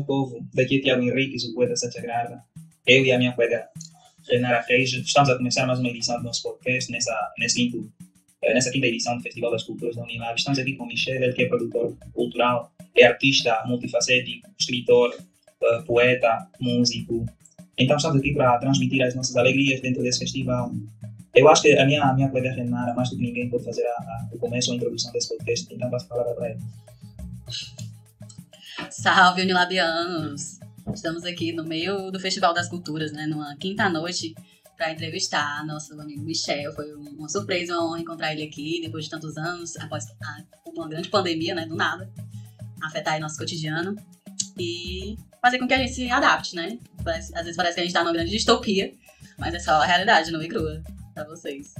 povo, daqui é Tiago Henriques, o poeta Satyagrada. Eu e a minha colega Renara Reis estamos a começar mais uma edição do nosso podcast nessa, nesse quinto, nessa quinta edição do Festival das Culturas da Unilab. Estamos aqui com Michel, ele que é produtor cultural, é artista multifacético, escritor, eh, poeta, músico. Então estamos aqui para transmitir as nossas alegrias dentro desse festival. Eu acho que a minha, a minha colega Renara, mais do que ninguém, pode fazer a, a, o começo ou a introdução desse podcast, então passo a palavra para ele. Salve, Unilabianos! Estamos aqui no meio do Festival das Culturas, né, numa quinta noite, para entrevistar nosso amigo Michel. Foi uma surpresa, uma honra encontrar ele aqui depois de tantos anos, após uma grande pandemia, né, do nada, afetar nosso cotidiano e fazer com que a gente se adapte, né? Às vezes parece que a gente está numa grande distopia, mas é só a realidade, não é crua, para vocês.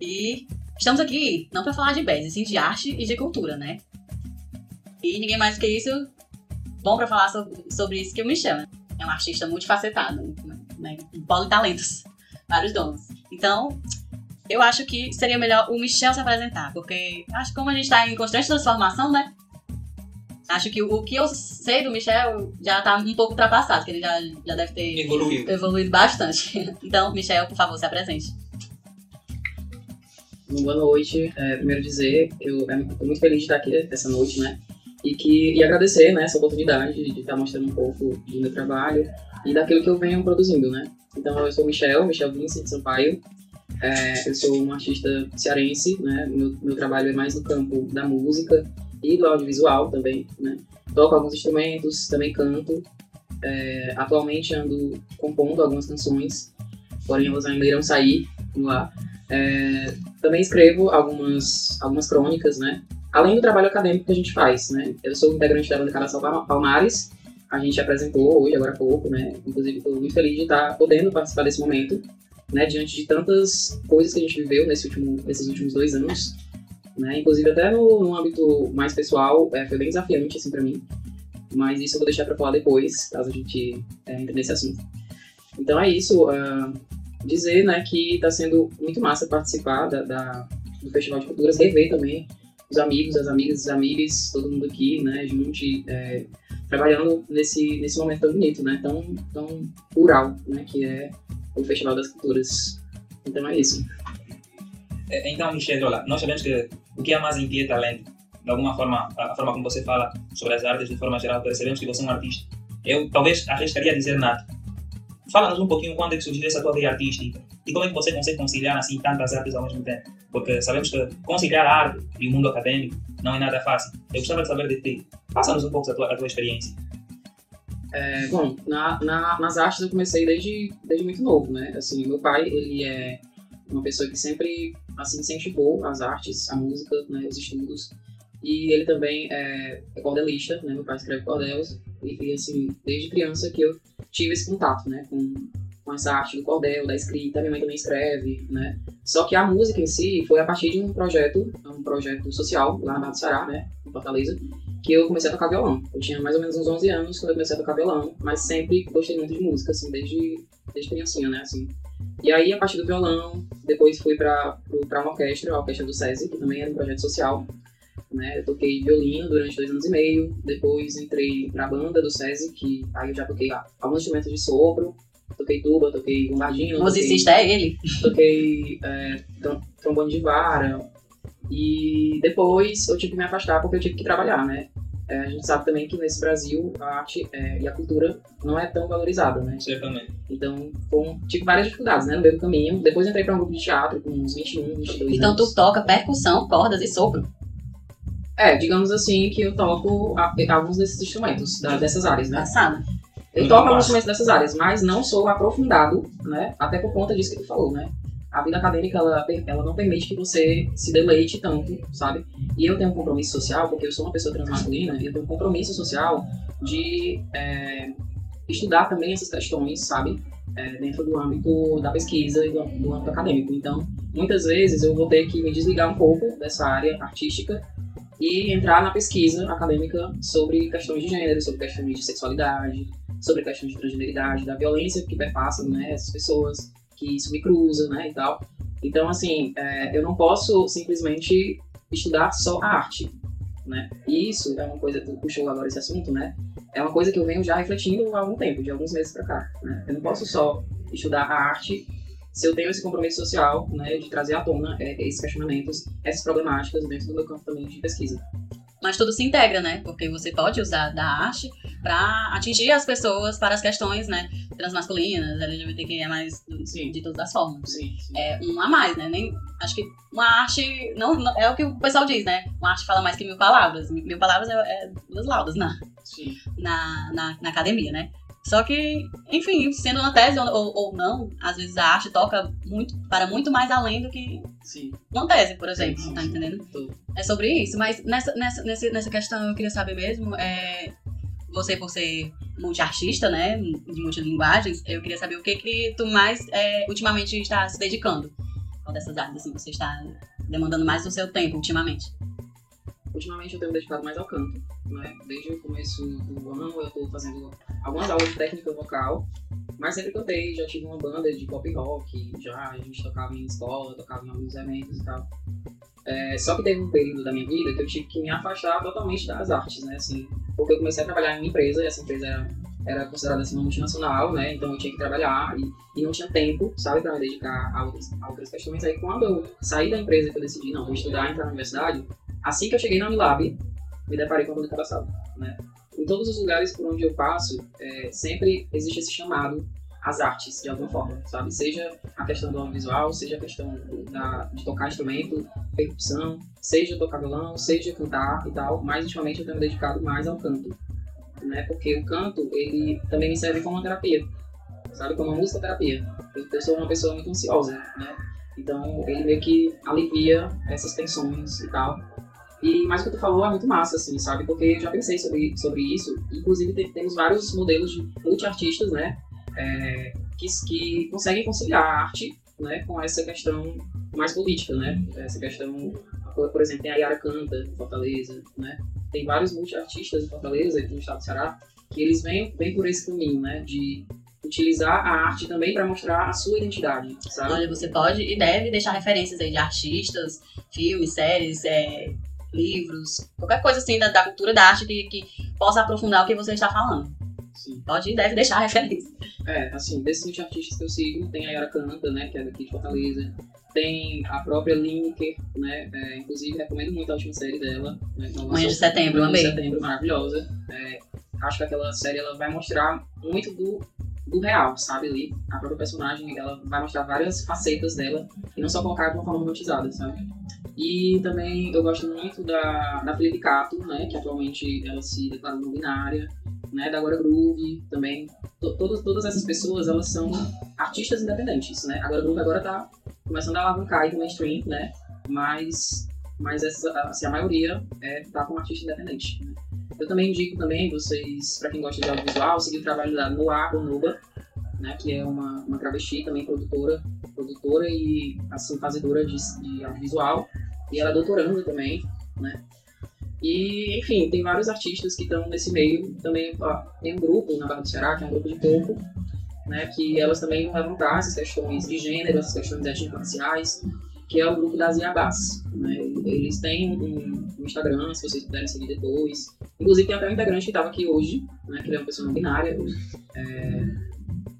E estamos aqui não para falar de bens, sim de arte e de cultura, né? E ninguém mais que isso bom para falar sobre, sobre isso que o Michel, né? É um artista multifacetado, né? Um talentos, vários dons. Então, eu acho que seria melhor o Michel se apresentar, porque acho que como a gente está em constante transformação, né? Acho que o, que eu sei do Michel já está um pouco ultrapassado, que ele já, já deve ter evoluído, evoluído bastante. Então, Michel, por favor, se apresente. Boa noite. É, primeiro dizer, eu estou muito feliz de estar aqui essa noite, né? E que e agradecer né, essa oportunidade de estar mostrando um pouco do meu trabalho e daquilo que eu venho produzindo, né? Então eu sou Michel, Michel Vincent Sampaio, é, eu sou um artista cearense, né? Meu, meu trabalho é mais no campo da música e do audiovisual também, né? Toco alguns instrumentos, também canto. É, atualmente ando compondo algumas canções, porém elas ainda irão sair no ar. É, também escrevo algumas, algumas crônicas, né? Além do trabalho acadêmico que a gente faz, né? Eu sou integrante da banda Caraçal Palmares, a gente apresentou hoje, agora há pouco, né? Inclusive, estou muito feliz de estar podendo participar desse momento, né? Diante de tantas coisas que a gente viveu nesse último, nesses últimos dois anos, né? Inclusive, até no, no âmbito mais pessoal, é, foi bem desafiante, assim, para mim. Mas isso eu vou deixar para falar depois, caso a gente é, entre nesse assunto. Então é isso. Uh, dizer, né, que está sendo muito massa participar da, da, do Festival de Culturas, rever também os amigos, as amigas, os amigos, todo mundo aqui, né, junto, é, trabalhando nesse, nesse momento tão bonito, né, tão, tão rural, né, que é o Festival das Culturas. Então é isso. É, então, Michel, olha, nós sabemos que o que é mais inquieta além de alguma forma, a forma como você fala sobre as artes de forma geral, percebemos que você é um artista. Eu talvez arriscaria a dizer nada. Fala-nos um pouquinho quando é que surgiu essa tua vida artística e como é que você consegue conciliar assim tantas artes ao mesmo tempo? Porque sabemos que conciliar a arte e o mundo acadêmico não é nada fácil. Eu gostava de saber de ti. Passa-nos um pouco a tua, a tua experiência. É, bom, na, na, nas artes eu comecei desde, desde muito novo, né? Assim, meu pai, ele é uma pessoa que sempre assim incentivou as artes, a música, né, os estudos. E ele também é, é cordelista, né? Meu pai escreve cordéis e, e assim, desde criança que eu tive esse contato, né, com com essa arte do cordel, da escrita, minha mãe também escreve, né? Só que a música em si foi a partir de um projeto, um projeto social lá na Barra do Ceará, né, em Fortaleza, que eu comecei a tocar violão. Eu tinha mais ou menos uns 11 anos quando eu comecei a tocar violão, mas sempre gostei muito de música, assim, desde, desde criancinha, né, assim. E aí, a partir do violão, depois fui para uma orquestra, a Orquestra do SESI, que também era um projeto social, né? Eu toquei violino durante dois anos e meio, depois entrei para a banda do SESI, que aí eu já toquei alguns instrumentos de sopro, toquei tuba, toquei bombardino. Musicista toquei, é ele? Toquei é, trombone de vara. E depois eu tive que me afastar porque eu tive que trabalhar, né? É, a gente sabe também que nesse Brasil a arte é, e a cultura não é tão valorizada, né? Certamente. Então, com, tive várias dificuldades, né, no meio do caminho. Depois entrei para um grupo de teatro com uns 21, 22 Então anos. tu toca percussão, cordas e sopro? É, digamos assim que eu toco alguns desses instrumentos, da, dessas áreas, né? Passada. Eu toco alguns instrumentos dessas áreas, mas não sou aprofundado, né? Até por conta disso que tu falou, né? A vida acadêmica, ela, ela não permite que você se deleite tanto, sabe? E eu tenho um compromisso social, porque eu sou uma pessoa transmasculina, e eu tenho um compromisso social de é, estudar também essas questões, sabe? É, dentro do âmbito da pesquisa e do, do âmbito acadêmico. Então, muitas vezes eu vou ter que me desligar um pouco dessa área artística e entrar na pesquisa acadêmica sobre questões de gênero, sobre questões de sexualidade, sobre a questão de transgeneridade, da violência que perpassa né, essas pessoas, que isso me cruza, né, e tal. Então, assim, é, eu não posso simplesmente estudar só a arte, né? E isso é uma coisa, tu puxou agora esse assunto, né? é uma coisa que eu venho já refletindo há algum tempo, de alguns meses para cá. Né? Eu não posso só estudar a arte se eu tenho esse compromisso social né, de trazer à tona é, esses questionamentos, essas problemáticas dentro do meu campo também de pesquisa. Mas tudo se integra, né? Porque você pode usar da arte para atingir as pessoas para as questões, né? Transmasculinas, LGBTQIA, mais Sim. de todas as formas. Sim, sim. É um a mais, né? Nem, acho que uma arte. Não, não- é o que o pessoal diz, né? Uma arte fala mais que mil palavras. Mil palavras é, é duas laudas na, na, na, na academia, né? Só que, enfim, sendo uma tese ou, ou, não, às vezes a arte toca muito, para muito mais além do que sim. uma tese, por exemplo, Sim, sim, tá sim. entendendo? Tô. É sobre isso, mas nessa, nessa, nessa, nessa questão eu queria saber mesmo, é, você por ser multiartista, né, de multilinguagens, eu queria saber o que que tu mais é, ultimamente está se dedicando. Qual dessas áreas, assim, você está demandando mais do seu tempo ultimamente? Ultimamente eu tenho me dedicado mais ao canto, né? Desde o começo do ano eu estou fazendo algumas aulas de técnica vocal, mas sempre cantei, já tive uma banda de pop rock, já a gente tocava em escola, tocava em alguns eventos e tal. É, só que teve um período da minha vida que eu tive que me afastar totalmente das artes, né? Assim, porque eu comecei a trabalhar em uma empresa e essa empresa era, era considerada assim, uma multinacional, né? Então eu tinha que trabalhar e, e não tinha tempo, sabe, para me dedicar a outras, a outras questões. Aí quando eu saí da empresa que eu decidi, não, vou estudar, entrar na universidade, assim que eu cheguei na Unilab, me deparei com a banda Cadaçado, né? Em todos os lugares por onde eu passo, é, sempre existe esse chamado às artes, de alguma forma, sabe? Seja a questão do audiovisual, seja a questão da, de tocar instrumento, percussão, seja tocar violão, seja cantar e tal, mas ultimamente eu tenho me dedicado mais ao canto, né? Porque o canto, ele também me serve como uma terapia, sabe? Como uma musicoterapia. Eu sou uma pessoa muito ansiosa, né? Então ele meio que alivia essas tensões e tal. E mais o que tu falou é muito massa, assim, sabe? Porque eu já pensei sobre, sobre isso. Inclusive, te- temos vários modelos de multiartistas, né? É, que, que conseguem conciliar a arte né, com essa questão mais política, né? Essa questão, por, por exemplo, tem a Yara Canta, em Fortaleza, né? Tem vários multiartistas em Fortaleza, aqui no estado do Ceará, que eles vêm, vêm por esse caminho, né? De utilizar a arte também para mostrar a sua identidade, sabe? Olha, você pode e deve deixar referências aí de artistas, filmes, séries, é, livros, qualquer coisa assim da, da cultura da arte que, que possa aprofundar o que você está falando. Sim. Pode e deve deixar referência. É, assim, desses 20 artistas que eu sigo, tem a Yara Canta, né, que é daqui de Fortaleza. Tem a própria Lineker, né, é, inclusive recomendo muito a última série dela. Né, Manhã de Setembro, Manhã de. Setembro, maravilhosa. É, acho que aquela série ela vai mostrar muito do, do real, sabe, ali. A própria personagem, ela vai mostrar várias facetas dela e não só colocar de uma forma romantizada, sabe. E também eu gosto muito da, da Felipe Cato, né, que atualmente ela se declara não binária, né, da Agora Groove também. To- todas, todas essas pessoas, elas são artistas independentes, né. Agora Groove agora tá começando a alavancar no mainstream, né, mas, mas essa, assim, a maioria é, tá como artista independente, né. Eu também indico também vocês, para quem gosta de audiovisual, seguir o trabalho da Noah Bonuba, né, que é uma, uma travesti também produtora, produtora e assim fazedora de, de audiovisual, e ela é doutoranda também, né. E, enfim, tem vários artistas que estão nesse meio. Também ó, tem um grupo na Barra do Ceará, que é um grupo de corpo, né, que elas também vão levantar essas questões de gênero, essas questões étnico-raciais, que é o grupo das Iabás. Né? Eles têm um, um Instagram, se vocês puderem seguir depois. Inclusive, tem até um integrante que estava aqui hoje, né, que ele é uma pessoa não binária. É,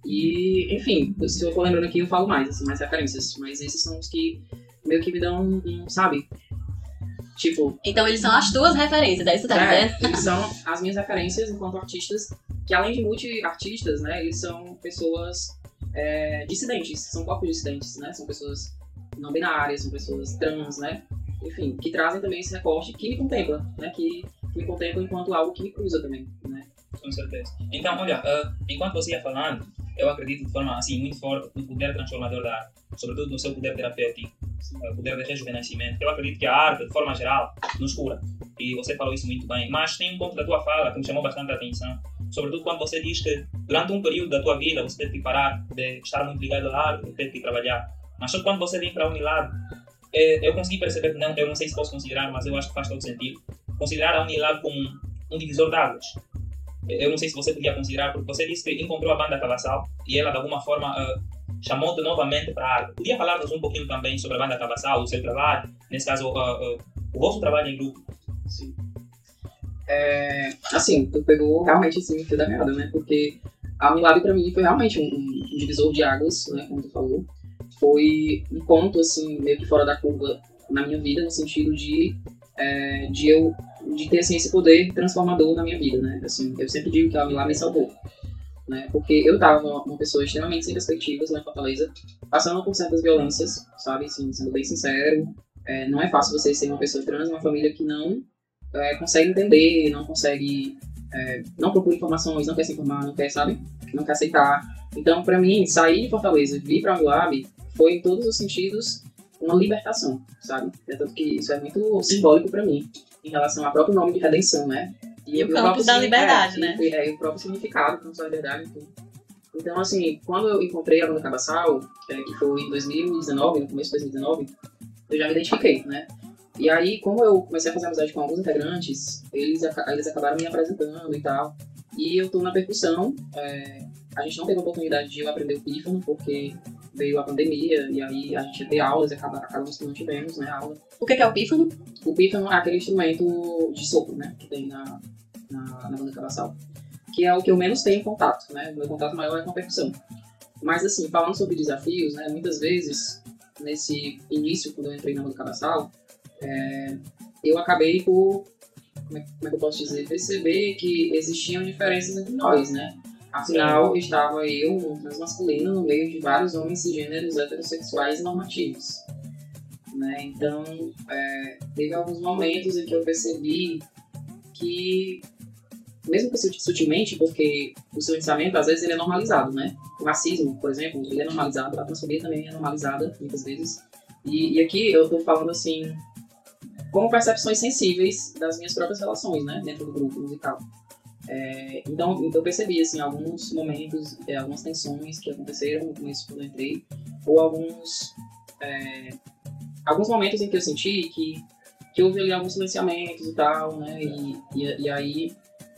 e, enfim, se eu for lembrando aqui, eu falo mais, assim, mais referências. Mas esses são os que meio que me dão, um, um, sabe? Tipo, Então eles são as tuas referências, é isso que tá é, dizendo? eles são as minhas referências enquanto artistas, que além de multi-artistas, né, eles são pessoas é, dissidentes, são corpos dissidentes, né, são pessoas não binárias, são pessoas trans, né, enfim, que trazem também esse recorte que me contempla, né, que, me contempla enquanto algo que me cruza também, né. Com certeza. Então, olha, ah, enquanto você ia falando, eu acredito de forma assim muito forte no poder transformador da arte, sobretudo no seu poder terapêutico, ah, o poder de rejuvenescimento. Eu acredito que a arte, de forma geral, nos cura. E você falou isso muito bem. Mas tem um ponto da tua fala que me chamou bastante a atenção, sobretudo quando você diz que durante um período da tua vida você teve que parar de estar muito ligado à arte, teve que trabalhar. Mas só quando você vem para a Unilab, eh, eu consegui perceber que não, eu não sei se posso considerar, mas eu acho que faz todo sentido, considerar a Unilab como um divisor de águas. Eu não sei se você podia considerar, porque você disse que encontrou a banda Cavassal e ela, de alguma forma, ah, chamou-te novamente para a arte. Podia falar-nos um pouquinho também sobre a banda Cavassal, o seu trabalho, nesse caso, ah, ah, o vosso trabalho em grupo? Sim. É, assim, tu pegou realmente assim, o fio da meada, né? Porque a Unilab pra mim foi realmente um, um divisor de águas, né? Como tu falou. Foi um ponto, assim, meio que fora da curva na minha vida, no sentido de, é, de eu de ter assim, esse poder transformador na minha vida, né? Assim, eu sempre digo que a Unilab me salvou. Né? Porque eu tava uma pessoa extremamente sem perspectivas lá em Fortaleza, passando por certas violências, sabe? Assim, sendo bem sincero, é, não é fácil você ser uma pessoa trans, uma família que não é, consegue entender, não consegue. É, não procura informações, não quer se informar, não quer, sabe? Não quer aceitar. Então, para mim, sair de Fortaleza vir para Lab foi, em todos os sentidos, uma libertação, sabe? É tanto que isso é muito simbólico para mim, em relação ao próprio nome de redenção, né? E, e o campo da liberdade, é, né? E, é, e o próprio significado, da liberdade, enfim. Então, assim, quando eu encontrei a Banda Cabassal, é, que foi em 2019, no começo de 2019, eu já me identifiquei, né? E aí, como eu comecei a fazer amizade com alguns integrantes, eles, eles acabaram me apresentando e tal. E eu tô na percussão. É, a gente não teve a oportunidade de eu aprender o pífano, porque veio a pandemia, e aí a gente ia ter aulas e acaba, acabamos que não tivemos, né, aula. O que é o pífano? O pífano é aquele instrumento de sopro, né, que tem na, na, na banda cabassal. Que é o que eu menos tenho contato, né, o meu contato maior é com a percussão. Mas, assim, falando sobre desafios, né, muitas vezes, nesse início, quando eu entrei na banda cabassal, é, eu acabei por, como é, como é, que eu posso dizer, perceber que existiam diferenças entre nós, né? Afinal, estava eu, um transmasculino, no meio de vários homens cisgêneros heterossexuais normativos. Né? Então, é, teve alguns momentos em que eu percebi que, mesmo que sutilmente, porque o silenciamento, às vezes, ele é normalizado, né? O racismo, por exemplo, ele é normalizado, a transfobia também é normalizada, muitas vezes. E, e aqui eu estou falando, assim, como percepções sensíveis das minhas próprias relações, né, dentro do grupo musical. É, então, eu percebi, assim, alguns momentos, é, algumas tensões que aconteceram no começo quando eu entrei, ou alguns, é, alguns momentos em que eu senti que, que houve ali alguns silenciamentos e tal, né, e, e, e aí,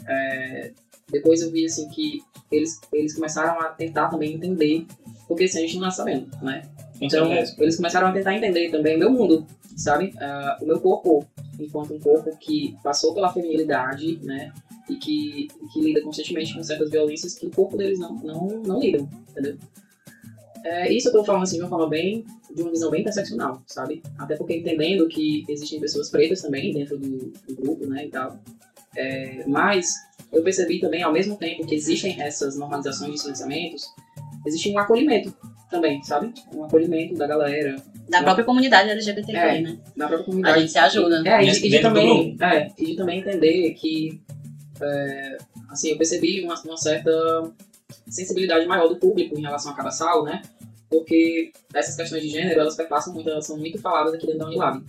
é, depois eu vi, assim, que eles, eles começaram a tentar também entender, porque assim, a gente não está sabendo, né, então, eles começaram a tentar entender também o meu mundo, sabe? Uh, o meu corpo, enquanto um corpo que passou pela feminilidade, né? E que, que lida constantemente com certas violências que o corpo deles não, não, não lidam, entendeu? É, isso eu tô falando assim de uma forma bem, de uma visão bem interseccional, sabe? Até porque entendendo que existem pessoas pretas também dentro do, do grupo, né, e tal. É, mas eu percebi também, ao mesmo tempo que existem essas normalizações de silenciamentos, existe um acolhimento também, sabe? Um acolhimento da galera. Da própria comunidade LGBTQ, é, né? Da própria comunidade. A gente se ajuda. É, e, e de, também, é, e de também entender que, é, assim, eu percebi uma, uma, certa sensibilidade maior do público em relação a Cabaçal, né? Porque essas questões de gênero, elas perpassam muito, elas são muito faladas aqui dentro da Unilab.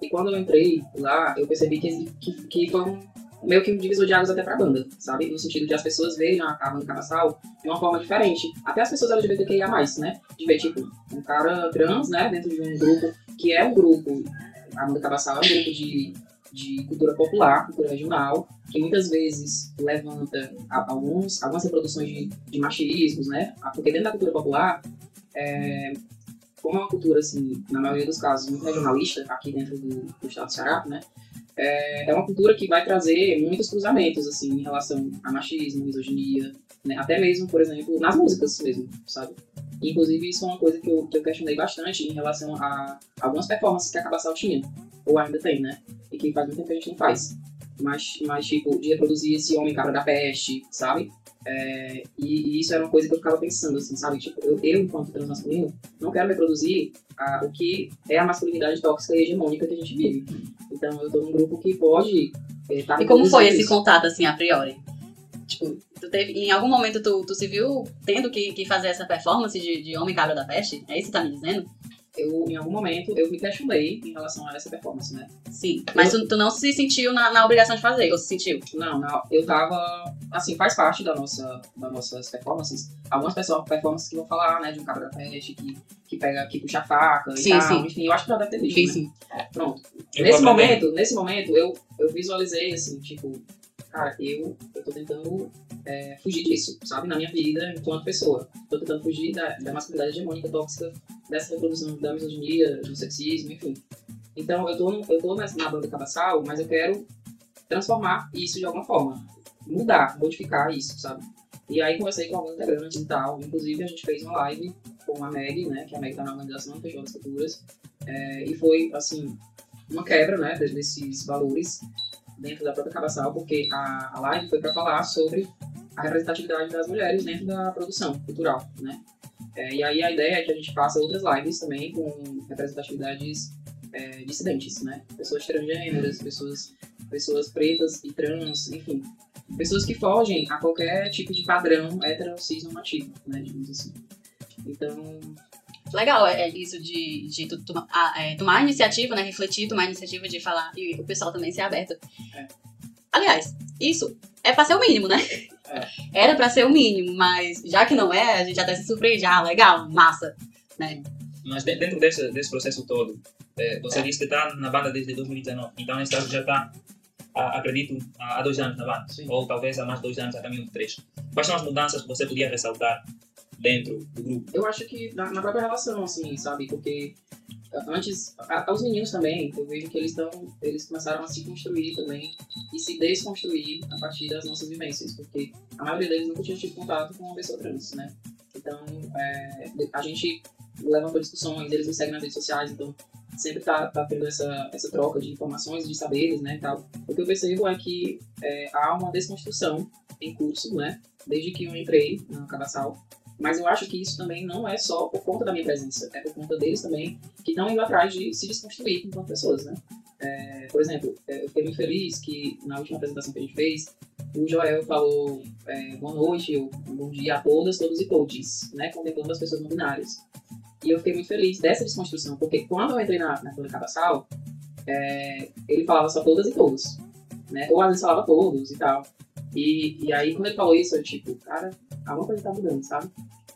E quando eu entrei lá, eu percebi que, que, que foi um meio que um divisor de águas até pra banda, sabe? No sentido de as pessoas verem a, a banda Cabassal de uma forma diferente. Até as pessoas LGBTQIA+, né? De ver, tipo, um cara trans, né? Dentro de um grupo que é um grupo... A banda Cabassal é um grupo de, de cultura popular, cultura regional, que muitas vezes levanta alguns, algumas reproduções de, de machismos, né? Porque dentro da cultura popular, é, como é uma cultura, assim, na maioria dos casos, muito regionalista, aqui dentro do, do estado do Ceará, né? É, é uma cultura que vai trazer muitos cruzamentos, assim, em relação a machismo, misoginia, né? até mesmo, por exemplo, nas músicas mesmo, sabe? Inclusive, isso é uma coisa que eu, que eu questionei bastante em relação a algumas performances que a Cabassal tinha, ou ainda tem, né? E que faz muito tempo que a gente não faz. Mas, mas tipo, de reproduzir esse homem cabra da peste, sabe? É, e, e, isso era uma coisa que eu ficava pensando, assim, sabe? Tipo, eu, eu enquanto transmasculino, não quero reproduzir a, o que é a masculinidade tóxica e hegemônica que a gente vive. Então, eu tô num grupo que pode é, tá E como foi isso. esse contato, assim, a priori? Tipo, tu teve, em algum momento tu, tu se viu tendo que, que fazer essa performance de, de Homem Cabra da Peste? É isso que tá me dizendo? Eu, em algum momento, eu me questionei em relação a essa performance, né? Sim, mas eu, tu, tu, não se sentiu na, na, obrigação de fazer, ou se sentiu? Não, não, eu tava, assim, faz parte da nossa, das nossas performances. Algumas pessoas, performances que vão falar, né, de um cabra da peste, que, que pega, que puxa a faca sim, e tal, sim. enfim, eu acho que já deve ter visto, sim, né? sim. Pronto. Eu nesse momento, nesse momento, eu, eu visualizei, assim, tipo, cara, eu, eu tô tentando é, fugir disso, sabe? Na minha vida, enquanto pessoa. Tô tentando fugir da, da masculinidade hegemônica tóxica, dessa reprodução da misoginia, do sexismo, enfim. Então, eu tô, eu tô na banda Cabassal, mas eu quero transformar isso de alguma forma. Mudar, modificar isso, sabe? E aí conversei com alguns integrantes e tal. Inclusive a gente fez uma live com a Meg, né? Que a Meg tá na organização do Festival das Culturas. É, e foi, assim, uma quebra, né? Desses valores dentro da própria Cabaçal, porque a, a live foi para falar sobre a representatividade das mulheres dentro da produção cultural, né? É, e aí a ideia é que a gente faça outras lives também com representatividades é, dissidentes, né? Pessoas transgêneras, pessoas, pessoas pretas e trans, enfim. Pessoas que fogem a qualquer tipo de padrão hetero cis normativo, né? Digamos assim. Então, Legal, é, é isso de, de tu, tu, a, é, tomar iniciativa, né? Refletir, tomar iniciativa de falar e o pessoal também ser aberto. É. Aliás, isso é pra ser o mínimo, né? É. Era pra ser o mínimo, mas já que não é, a gente até se surpreende. Ah, legal, massa, né? Mas de- dentro desse, desse processo todo, eh, você disse que está na banda desde 2019. Então, nesse caso, já está, acredito, há há dois anos na banda. Sim. Ou talvez há mais dois anos, a caminho de três. Quais são as mudanças que você podia ressaltar dentro do grupo? eu acho que na, na própria relação, assim, sabe? Porque antes, a- os meninos também, eu vejo que eles estão, eles começaram a se construir também e se desconstruir a partir das nossas vivências, porque a maioria deles nunca tinha tido contato com uma pessoa trans, né? Então, é, a gente levantou discussões, eles nos seguem nas redes sociais, então sempre tá, tá tendo essa, essa troca de informações, de saberes, né, tal. O que eu percebo é que é, há uma desconstrução em curso, né, desde que eu entrei na Cabaçal, mas eu acho que isso também não é só por conta da minha presença, é por conta deles também, que estão indo atrás de se desconstruir enquanto pessoas, né. É, por exemplo, é, eu fiquei muito feliz que na última apresentação que a gente fez, o Joel falou é, boa noite, ou bom dia a todas, todos e todes, né, contemplando as pessoas não binárias. E eu fiquei muito feliz dessa desconstrução, porque quando eu entrei na, na Folha Cabaçal, é, ele falava só todas e todos, né? Ou às vezes falava todos e tal. E, e aí, quando ele falou isso, eu tipo, cara, alguma coisa tá mudando, sabe?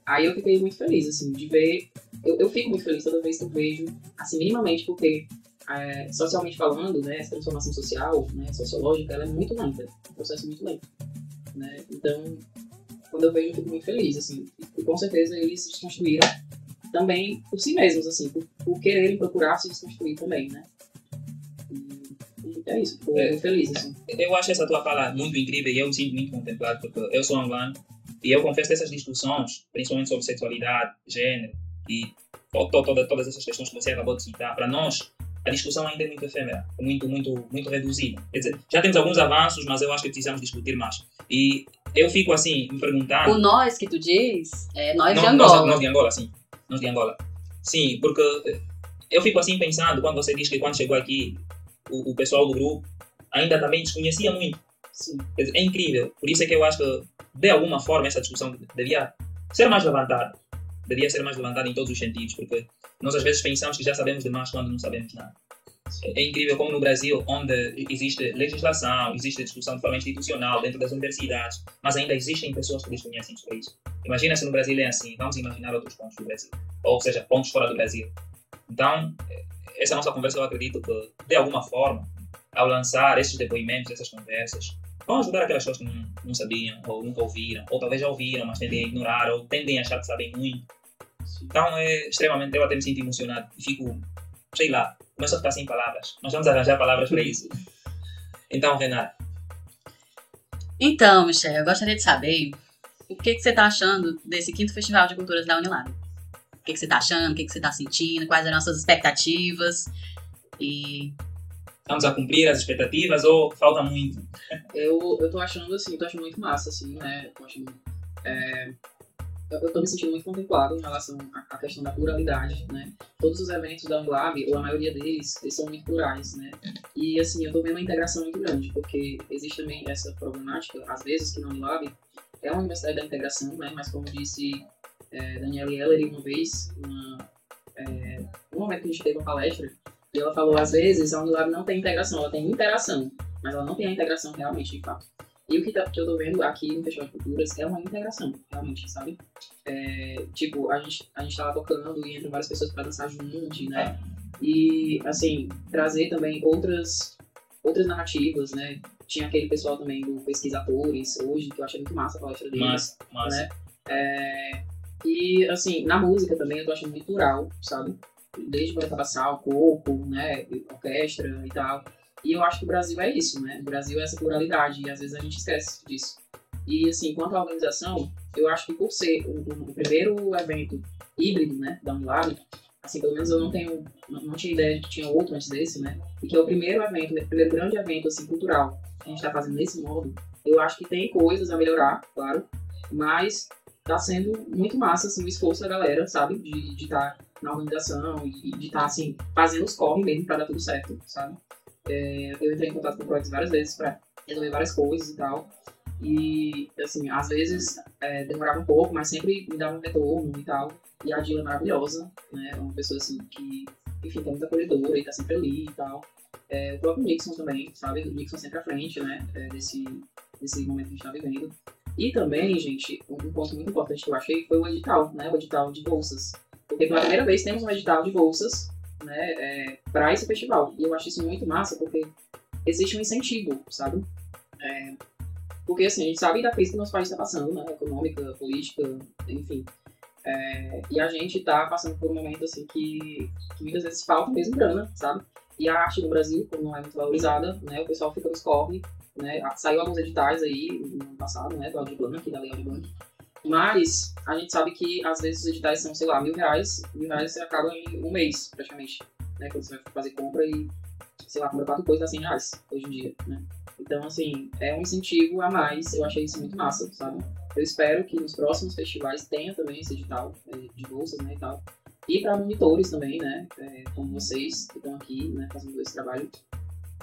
Aí eu fiquei muito feliz, assim, de ver. Eu, eu fico muito feliz toda vez que eu vejo, assim, minimamente, porque é, socialmente falando, né, essa transformação social, né, sociológica, ela é muito lenta, é um processo muito lento, né? Então, quando eu vejo, eu fico muito feliz, assim, e com certeza eles se desconstruíram também por si mesmos, assim, por, por quererem procurar se desconstruir também, né? E, é isso, fico É. feliz, assim. Eu acho essa tua fala muito incrível e eu me sinto muito contemplado porque eu sou angolano e eu confesso que essas discussões, principalmente sobre sexualidade, gênero e to- to- toda- todas essas questões que você acabou de citar, para nós a discussão ainda é muito efêmera, muito, muito, muito reduzida. Quer dizer, já temos alguns avanços, mas eu acho que precisamos discutir mais. E eu fico assim, me perguntando... O nós que tu diz é nós de Não, Angola. Nós, nós de Angola, sim. Nós de Angola. Sim, porque eh, eu fico assim pensando, quando você diz que quando chegou aqui, o, o pessoal do grupo ainda também desconhecia muito. Sim. É incrível. Por isso é que eu acho que, de alguma forma, essa discussão devia ser mais levantada. Devia ser mais levantada em todos os sentidos, porque nós às vezes pensamos que já sabemos demais quando não sabemos nada. É é incrível como no Brasil, onde existe legislação, existe discussão de forma institucional dentro das universidades, mas ainda existem pessoas que desconhecem sobre isso. Imagina se no Brasil é assim, vamos imaginar outros pontos do Brasil, ou seja, pontos fora do Brasil. Então, eh, essa nossa conversa eu acredito que, de alguma forma, ao lançar esses depoimentos, essas conversas, vão ajudar aquelas pessoas que não, não sabiam, ou nunca ouviram, ou talvez já ouviram, mas tendem a ignorar, ou tendem a achar que sabem muito. Então, é extremamente, eu até me sinto emocionado e fico, sei lá, começo a ficar sem palavras. Nós vamos arranjar palavras para isso. Então, Renato, Então, Michel, eu gostaria de saber o que, que você está achando desse quinto Festival de Culturas da Unilab. O que, que você está achando, o que, que você está sentindo, quais eram as suas expectativas. E vamos a cumprir as expectativas ou falta muito? Eu, eu tô achando assim, tô achando muito massa, assim, né? Tô achando, é, eu, tô me sentindo muito contemplado em relação à, questão da pluralidade, né? Todos os eventos da Unilab, ou a maioria deles, eles são muito plurais, né? E assim, eu tô vendo uma integração muito grande, porque existe também essa problemática, às vezes, que na Unilab é uma universidade da integração, né? Mas como disse é, Daniela Ellery uma vez, uma, é, um momento que a gente teve uma palestra, e ela falou, às vezes, a Unilab não tem integração, ela tem interação, mas ela não tem a integração realmente, de fato. E o que, tá, que eu tô vendo aqui no Festival de Culturas é uma integração, realmente, sabe? É, tipo, a gente, a gente tava tocando e entram várias pessoas pra dançar junto, né? E, assim, trazer também outras, outras narrativas, né? Tinha aquele pessoal também do Pesquisadores, hoje, que eu achei muito massa a palestra deles Mas, mas né? É, e, assim, na música também eu tô achando muito plural, sabe? Desde banda cabaçal, corpo, né? Orquestra e tal. E eu acho que o Brasil é isso, né? O Brasil é essa pluralidade e às vezes a gente esquece disso. E assim, quanto à organização, eu acho que por ser o, o primeiro evento híbrido, né, da Unilab, assim, pelo menos eu não tenho, não, tinha ideia de que tinha outro antes desse, né, e que é o primeiro evento, o primeiro grande evento, assim, cultural que a gente está fazendo nesse modo, eu acho que tem coisas a melhorar, claro, mas tá sendo muito massa, assim, o esforço da galera, sabe, de estar tá na organização e de estar, tá, assim, fazendo os corre mesmo para dar tudo certo, sabe. É, eu entrei em contato com o Projetos várias vezes para resolver várias coisas e tal, e, assim, às vezes é, demorava um pouco, mas sempre me dava um retorno e tal. E a Dila é maravilhosa, né? É uma pessoa, assim, que, enfim, tem muita acolhedora e tá sempre ali e tal. É, o próprio Nixon também, sabe? O Nixon sempre à frente, né? É, desse, desse momento que a gente tá vivendo. E também, gente, um ponto muito importante que eu achei foi o edital, né? O edital de bolsas. Porque pela primeira vez temos um edital de bolsas, né? É, para esse festival. E eu acho isso muito massa, porque existe um incentivo, sabe? É, porque, assim, a gente sabe da crise que nosso país está passando, né? Econômica, política, enfim. É, e a gente está passando por um momento, assim, que, que, muitas vezes falta mesmo grana, sabe? E a arte no Brasil, como não é muito valorizada, né? O pessoal fica nos corre, né? Saiu alguns editais aí no ano passado, né? Do Aldir Blanc, da Lei Blanc. Mas a gente sabe que, às vezes, os editais são, sei lá, mil reais. Mil reais você acaba em um mês, praticamente. Né? Quando você vai fazer compra e, sei lá, compra quatro coisas a 100 reais, hoje em dia, né? Então, assim, é um incentivo a mais. Eu achei isso muito massa, sabe? Eu espero que nos próximos festivais tenha também esse edital é, de bolsas, né, e tal. E para monitores também, né, é, como vocês que estão aqui, né, fazendo esse trabalho.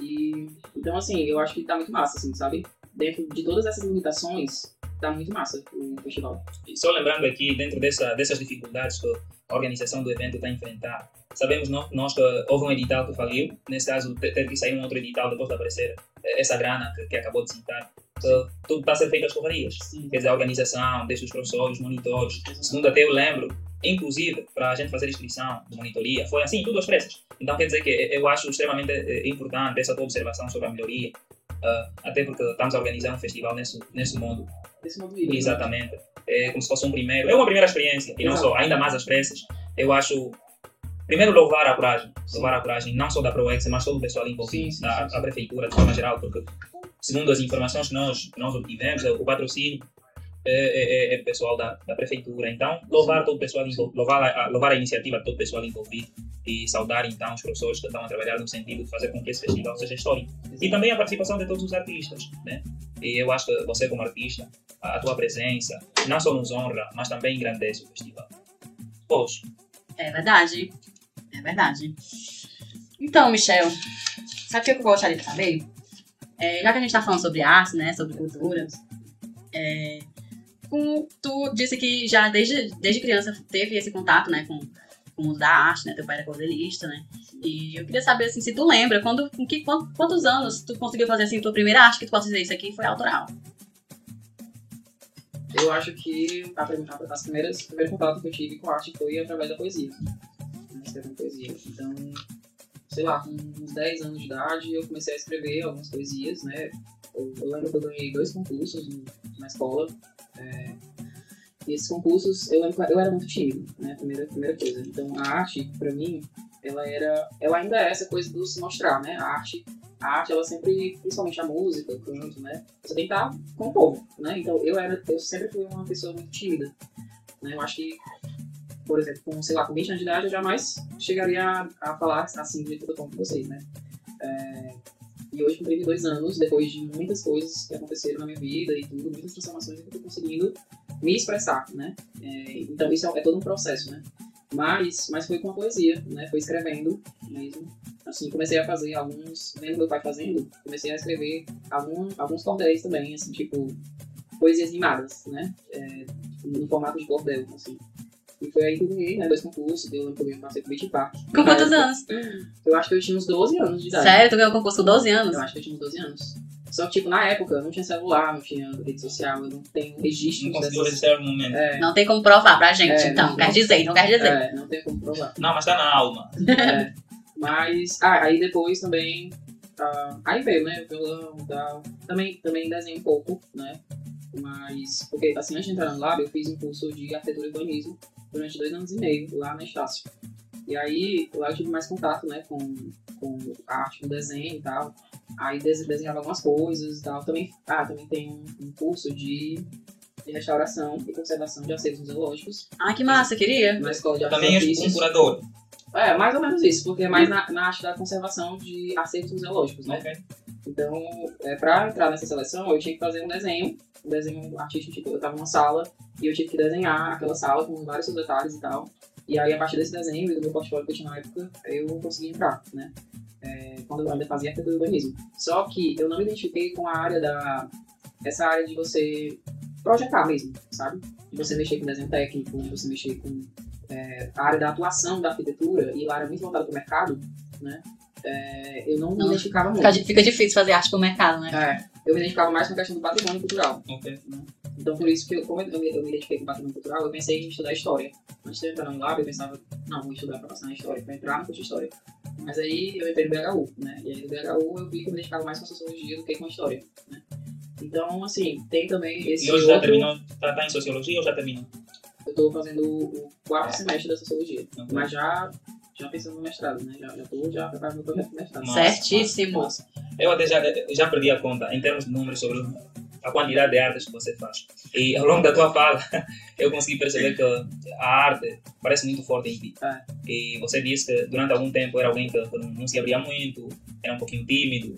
E, então, assim, eu acho que tá muito massa, assim, sabe? Dentro de todas essas limitações, tá muito massa o festival. E só lembrando aqui, dentro dessa, dessas dificuldades que a organização do evento está enfrentando, sabemos nós, nós que houve um edital que faliu, nesse caso teve que sair um outro edital depois de aparecer essa grana que, que acabou de citar, tudo está a ser feito às correrias. Quer dizer, a organização, desde os professores, monitores. Segundo até eu lembro, inclusive, para a gente fazer inscrição de monitoria, foi assim, tudo às pressas. Então, quer dizer que eu acho extremamente eh, importante essa tua observação sobre a melhoria, uh, até porque estamos a organizar um festival nesse, nesse mundo. Nesse mundo Exatamente. É como se fosse um primeiro. É uma primeira experiência, e não só, ainda mais às pressas. Eu acho primeiro louvar a coragem, louvar a coragem não só da ProEx, mas todo o pessoal envolvido, sim, sim, da sim, prefeitura de forma geral, porque segundo as informações que nós, nós obtivemos, o patrocínio é, é, é pessoal da, da prefeitura. Então, louvar todo o pessoal envolvido, louvar a, louvar a iniciativa de todo o pessoal envolvido e saudar então os professores que estão a trabalhar no sentido de fazer com que esse festival seja histórico. E também a participação de todos os artistas, né? E eu acho que você como artista, a tua presença, não só nos honra, mas também engrandece o festival. Pois. É verdade. É verdade. Então, Michel, sabe o que eu gostaria de saber? É, já que a gente está falando sobre arte, né, sobre cultura, é, com, tu disse que já desde, desde criança teve esse contato, né, com, com o mundo da arte, né, teu pai era cordelista, né, e eu queria saber, assim, se tu lembra, quando, com que, quantos anos tu conseguiu fazer, assim, tua primeira arte que tu possa dizer, isso aqui foi autoral? Eu acho que a, as primeiras, o primeiro contato que eu tive com arte foi através da poesia escrevendo poesia. Então, sei lá, com uns 10 anos de idade, eu comecei a escrever algumas poesias, né? Eu, eu lembro que eu ganhei dois concursos na escola. É, esses concursos, eu eu era muito tímido, né? Primeira, primeira coisa. Então, a arte, para mim, ela era... Ela ainda é essa coisa do se mostrar, né? A arte, a arte, ela sempre, principalmente a música, o canto, né? Você tem que estar com o povo, né? Então, eu era... Eu sempre fui uma pessoa muito tímida. Né? Eu acho que por exemplo, com, sei lá, com 20 anos de idade, eu jamais chegaria a, a falar assim de tudo com vocês, né? É, e hoje, com 32 anos, depois de muitas coisas que aconteceram na minha vida e tudo, muitas transformações, eu estou conseguindo me expressar, né? É, então, isso é, é, todo um processo, né? Mas, mas foi com a poesia, né? Foi escrevendo mesmo. Assim, comecei a fazer alguns, vendo meu pai fazendo, comecei a escrever algum, alguns cordéis também, assim, tipo, poesias rimadas, né? É, no formato de cordel, assim. E foi aí que eu ganhei, né? Dois concursos, deu um eu passei pro Beach Park. Com quantos anos? Eu acho que eu tinha uns 12 anos de idade. Sério? Tu ganhou o concurso com 12 anos? Eu acho que eu tinha uns 12 anos. Só que, tipo, na época, não tinha celular, não tinha rede social, eu não tenho registro não dessas... registrar no momento. É. Não tem como provar pra gente, é, então. Não, quer dizer, não quer dizer. É, não tem como provar. Não, mas tá na alma. É. Mas, ah, aí depois também... Ah, aí veio, né, violão e tal. Também, também desenho um pouco, né? Mas, porque assim, antes de entrar no lab, eu fiz um curso de arquitetura e urbanismo durante dois anos e meio lá na Estácio. E aí lá eu tive mais contato, né, com, com a arte do desenho e tal. Aí des- desenhava algumas coisas e tal. Também, ah, também tem um, curso de, de restauração e conservação de acervos museológicos Ah, que massa, queria. na Escola de Também és um curador. É, mais ou menos isso, porque é mais na, na arte da conservação de acervos museológicos, né? Ok. Então, é, para entrar nessa seleção, eu tinha que fazer um desenho, um desenho artístico, tipo, eu tava numa sala e eu tive que desenhar aquela sala com vários seus detalhes e tal. E aí, a partir desse desenho e do meu portfólio que eu tinha na época, eu consegui entrar, né? É, quando eu ainda fazia arquitetura e urbanismo. Só que eu não me identifiquei com a área da... Essa área de você projetar mesmo, sabe? De você mexer com desenho técnico, de você mexer com é, a área da atuação da arquitetura e a área muito voltada para o mercado, né? É, eu não me Não. identificava muito. Fica, fica difícil fazer arte pro mercado, né? É, eu me identificava mais com a questão do patrimônio cultural. Ok. Então, por isso que, eu, como eu, me- eu me identifiquei com o patrimônio cultural, eu pensei em estudar história. Antes de eu entrar no lab, eu pensava, não, vou estudar para passar na história, para entrar no curso de história. Mas aí eu entrei no BHU, né? E aí no BHU eu vi que eu me identificava mais com sociologia do que com história, né? Então, assim, tem também esse E hoje já outro... terminou, está tá em sociologia ou já terminou? Eu tô fazendo o quarto semestre da sociologia, Ok. mas já, já pensando no mestrado, né? Já, já tô já preparando meu projeto de mestrado. Massa, Certíssimo. massa, massa. Eu até já, já perdi a conta em termos de números sobre a quantidade de artes que você faz. E ao longo da tua fala, eu consegui perceber que a arte parece muito forte em ti. É. E você disse que durante algum tempo era alguém que, não se abria muito, era um pouquinho tímido.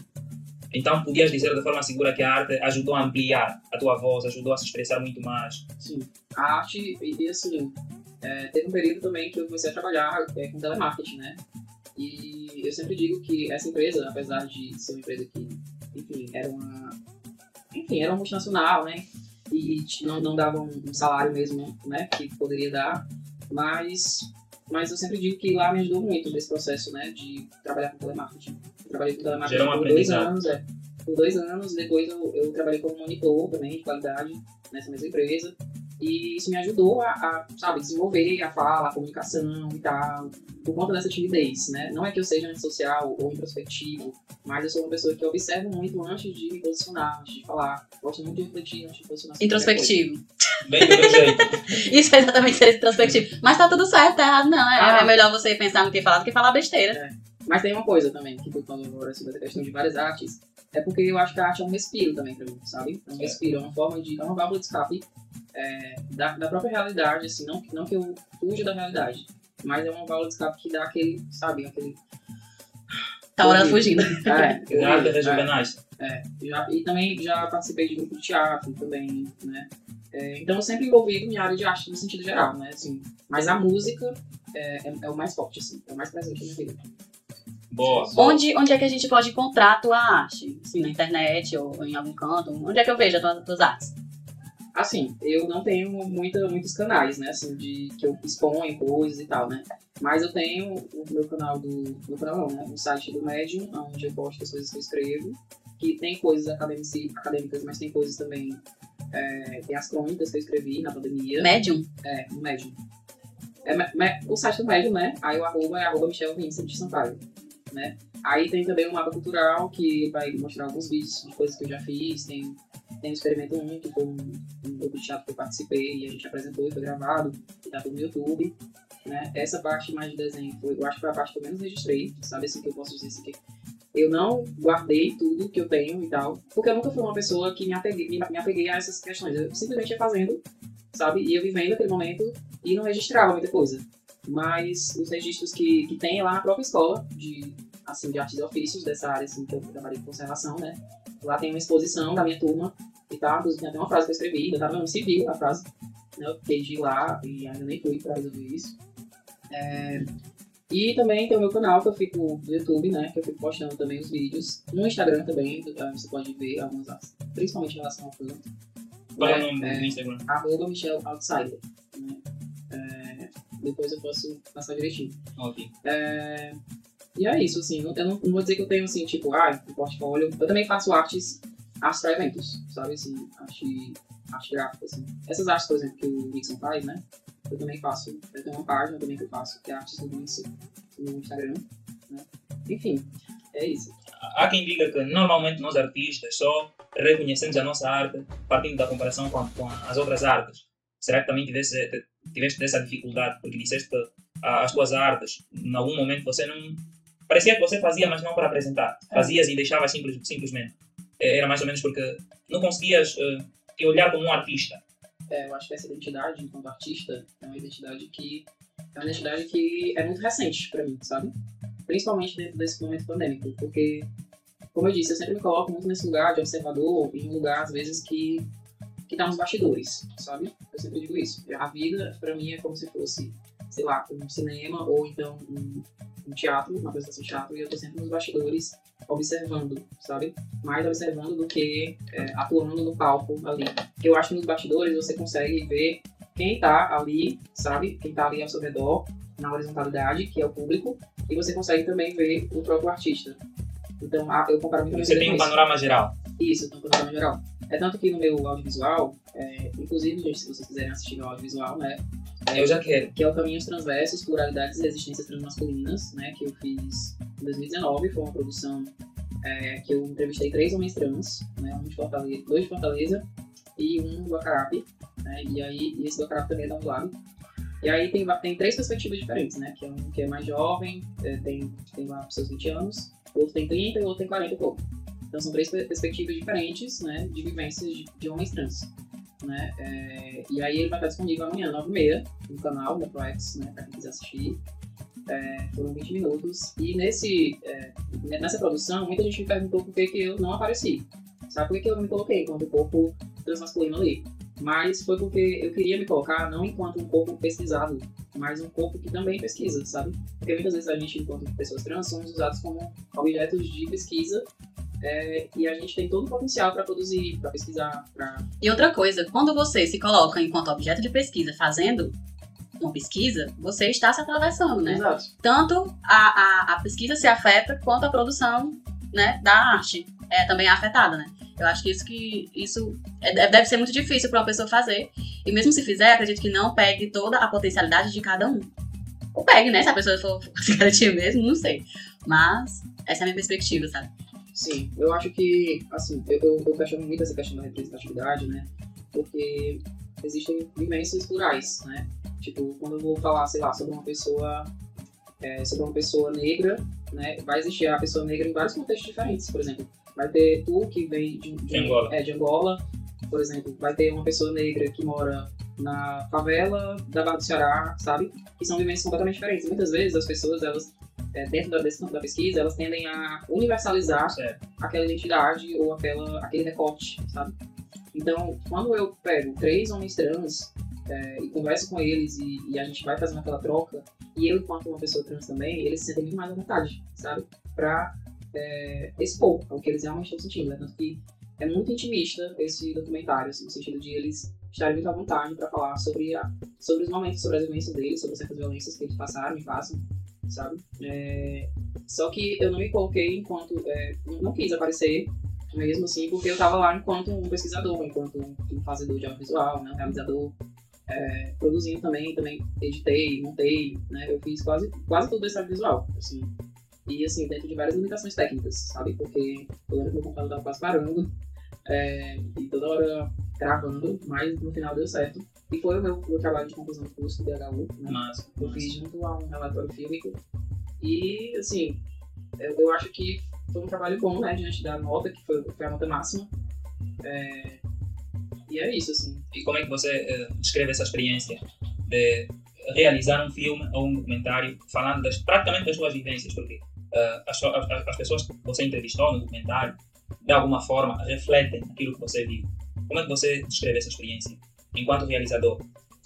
Então, podias dizer de forma segura que a arte ajudou a ampliar a tua voz, ajudou a se expressar muito mais. Sim. A arte, e, assim, é, teve um período também que eu comecei a trabalhar é, com telemarketing, né? E eu sempre digo que essa empresa, apesar de ser uma empresa que, enfim, era uma. Enfim, era uma multinacional, né? E, e não, não dava um, um salário mesmo, né? Que poderia dar. Mas, mas eu sempre digo que lá me ajudou muito nesse processo, né? De trabalhar com telemarketing. Eu trabalhei com telemarketing Gerou um por dois anos, é. Por dois anos. Depois eu, eu trabalhei como monitor também de qualidade nessa mesma empresa. E isso me ajudou a, a, sabe, desenvolver a fala, a comunicação e tal, por conta dessa timidez, né? Não é que eu seja antissocial ou introspectivo, mas eu sou uma pessoa que observa muito antes de me posicionar, antes de falar. Gosto muito de refletir antes de posicionar. Introspectivo. Bem do meu jeito. Isso é exatamente ser introspectivo. Mas tá tudo certo, tá errado não. É, Ah. é melhor você pensar no que falar do que falar besteira. Mas tem uma coisa também, que tu falou agora sobre essa questão de várias artes, é porque eu acho que a arte é um respiro também pra mim, sabe? É um É. respiro, é uma forma de. é uma válvula de escape é, da, da própria realidade, assim, não, não que eu fuja da realidade, mas é uma válvula de escape que dá aquele, sabe, aquele. Tá hora da Horrível. fugida. É, A arte horrível, é. Já- e também já participei de grupo de teatro também, né? É, então eu sempre envolvido em área de arte no sentido geral, né? Assim, mas a música é, é, é o mais forte, assim, é o mais presente na minha vida. Boa. boa. Onde, onde é que a gente pode encontrar a tua arte? Assim, na internet ou em algum canto? Onde é que eu vejo as tuas, tuas artes? Assim, eu não tenho muita, muitos canais, né? Assim, de que eu exponho coisas e tal, né? Mas eu tenho o meu canal do. Meu canal não, né? O site do Medium, onde eu posto as coisas que eu escrevo. Que tem coisas acadêmicas, acadêmicas mas tem coisas também. É, tem as crônicas que eu escrevi na pandemia. Medium? É, no Medium. É, me- me- o site do Medium, né? Aí o arroba é arroba Michel Vincent de Sampaio, né? Aí tem também um mapa cultural que vai mostrar alguns vídeos de coisas que eu já fiz. Tem, tem um experimento 1, que foi um, grupo de teatro que eu participei e a gente apresentou e foi gravado. E tá tudo no YouTube. Né? Essa parte mais de desenho, foi, eu acho que foi a parte que eu menos registrei, sabe assim que eu posso dizer assim eu não guardei tudo que eu tenho e tal, porque eu nunca fui uma pessoa que me apeguei, me, me apeguei a essas questões. Eu simplesmente ia fazendo, sabe? Ia vivendo aquele momento e não registrava muita coisa. Mas os registros que, que tem lá na própria escola de, assim, de artes e ofícios, dessa área assim, que eu trabalhei com conservação, né? Lá tem uma exposição da minha turma e tal, inclusive tem até uma frase que eu escrevi, ainda tá no civil a frase, né? Eu fiquei de lá e ainda nem fui pra resolver isso. É, E também tem o meu canal que eu fico no YouTube, né? Que eu fico postando também os vídeos. No Instagram também, eh, você pode ver algumas artes, principalmente em relação ao canto. Qual é o É, nome é, do Instagram? arroba Michel Outsider. Né? É, depois eu posso passar direitinho. Ok. É, e é isso, assim, eu não, não vou dizer que eu tenho, assim, tipo, ah, um portfólio. Eu também faço artes, artes para eventos, sabe, assim, arte, arte gráfica, assim. Essas artes, por exemplo, que o Nixon faz, né, eu também faço, eu tenho uma página também que eu faço, que é Artes do no Instagram, né. Enfim, é isso. Há quem diga que normalmente nós artistas só reconhecemos a nossa arte partindo da comparação com, a- com as outras artes. será que também tivesse, tiveste essa dificuldade? Porque disseste que as tuas artes, em algum momento você não. Parecia que você fazia, mas não para apresentar. Fazias e deixavas simples, simplesmente. Eh, Era mais ou menos porque não conseguias uh, te olhar como um artista. É, eu acho que essa identidade enquanto artista é uma identidade que é uma identidade que é muito recente para mim, sabe? Principalmente dentro desse momento pandêmico, porque como eu disse, eu sempre me coloco muito nesse lugar de observador, em um lugar às vezes que que tá nos bastidores, sabe? Eu sempre digo isso. A vida para mim é como se fosse, sei lá, um cinema ou então um, um teatro, uma apresentação de teatro, e eu tô sempre nos bastidores observando, sabe? Mais observando do que é, atuando no palco ali. Eu acho que nos bastidores você consegue ver quem tá ali, sabe? Quem tá ali ao seu redor, na horizontalidade, que é o público, e você consegue também ver o próprio artista. Então, eu comparo muito Você tem um panorama geral. Isso, então, panorama geral. É tanto que no meu audiovisual, é, inclusive, gente, se vocês quiserem assistir meu audiovisual, né? é, Eu já quero. que é o Caminhos Transversos, Pluralidades e Resistências Transmasculinas, né, que eu fiz em 2019, foi uma produção é, que eu entrevistei três homens trans, né, um de Fortaleza, dois de Fortaleza e um do Acarape, né, e aí e esse do Acarape também é da Unilab. E aí tem, tem três perspectivas diferentes, né, que é um que é mais jovem, é, tem, tem lá seus 20 anos, outro tem 30 e o outro tem 40 e pouco. Então são três per- perspectivas diferentes, né, de vivências de, homens trans. Né? É, e aí ele vai estar disponível amanhã, 9h30, no canal da ProEx, né, pra quem quiser assistir. É, foram 20 minutos. E nesse, é, nessa produção, muita gente me perguntou por que, que eu não apareci. Sabe por que, que eu me coloquei enquanto corpo transmasculino ali? Mas foi porque eu queria me colocar não enquanto um corpo pesquisado, mas um corpo que também pesquisa, sabe? Porque muitas vezes a gente, enquanto pessoas trans, somos usados como objetos de pesquisa é, e a gente tem todo o potencial para produzir, para pesquisar, para E outra coisa, quando você se coloca enquanto objeto de pesquisa fazendo uma pesquisa, você está se atravessando, né? Exato. Tanto a, a, a pesquisa se afeta, quanto a produção né, da arte é também é afetada, né? Eu acho que isso que isso é- deve ser muito difícil para uma pessoa fazer. E mesmo se fizer, acredito que não pegue toda a potencialidade de cada um. Ou pegue, né? Se a pessoa for se garantir mesmo, não sei. Mas essa é a minha perspectiva, sabe? Sim, eu acho que, assim, eu, eu, eu questiono muito essa questão da representatividade, né? Porque existem vivências plurais, né? Tipo, quando eu vou falar, sei lá, sobre uma pessoa, é, sobre uma pessoa negra, né? Vai existir a pessoa negra em vários contextos diferentes, por exemplo. Vai ter tu que vem de, De Angola. É, de Angola, por exemplo. Vai ter uma pessoa negra que mora na favela da Barra do Ceará, sabe? Que são vivências completamente diferentes. Muitas vezes as pessoas, elas, é, dentro da, desse campo da pesquisa, elas tendem a universalizar Certo. aquela identidade ou aquela, aquele recorte, sabe? Então, quando eu pego três homens trans é, e converso com eles e, e a gente vai fazendo aquela troca, e eu, enquanto uma pessoa trans também, eles se sentem muito mais à vontade, sabe? Pra é, expor o que eles realmente estão sentindo. Né? Tanto que é muito intimista esse documentário, assim, no sentido de eles estarem muito à vontade para falar sobre, a, sobre os momentos, sobre as vivências deles, sobre certas violências que eles passaram e passam, sabe? É, só que eu não me coloquei enquanto. é, não- quis aparecer mesmo assim, porque eu tava lá enquanto um pesquisador, enquanto um fazedor de audiovisual, né, um realizador, é, produzindo também, também editei, montei, né, eu fiz quase, quase tudo desse audiovisual, assim, e assim, dentro de várias limitações técnicas, sabe, porque eu lembro que meu computador tava quase parando, é, e toda hora gravando, mas no final deu certo, e foi o meu, trabalho de conclusão do curso do DHU, né, Mas, eu fiz junto a um relatório fílmico. E, assim, eu, eu acho que foi um trabalho bom, né, diante da nota, que foi, foi a nota máxima. É, e é isso, assim. E como é que você eh, descreve essa experiência de realizar um filme ou um documentário falando das, praticamente das suas vivências? Porque eh, as, as, as pessoas que você entrevistou no documentário, de alguma forma, refletem aquilo que você viu. Como é que você descreve essa experiência enquanto realizador?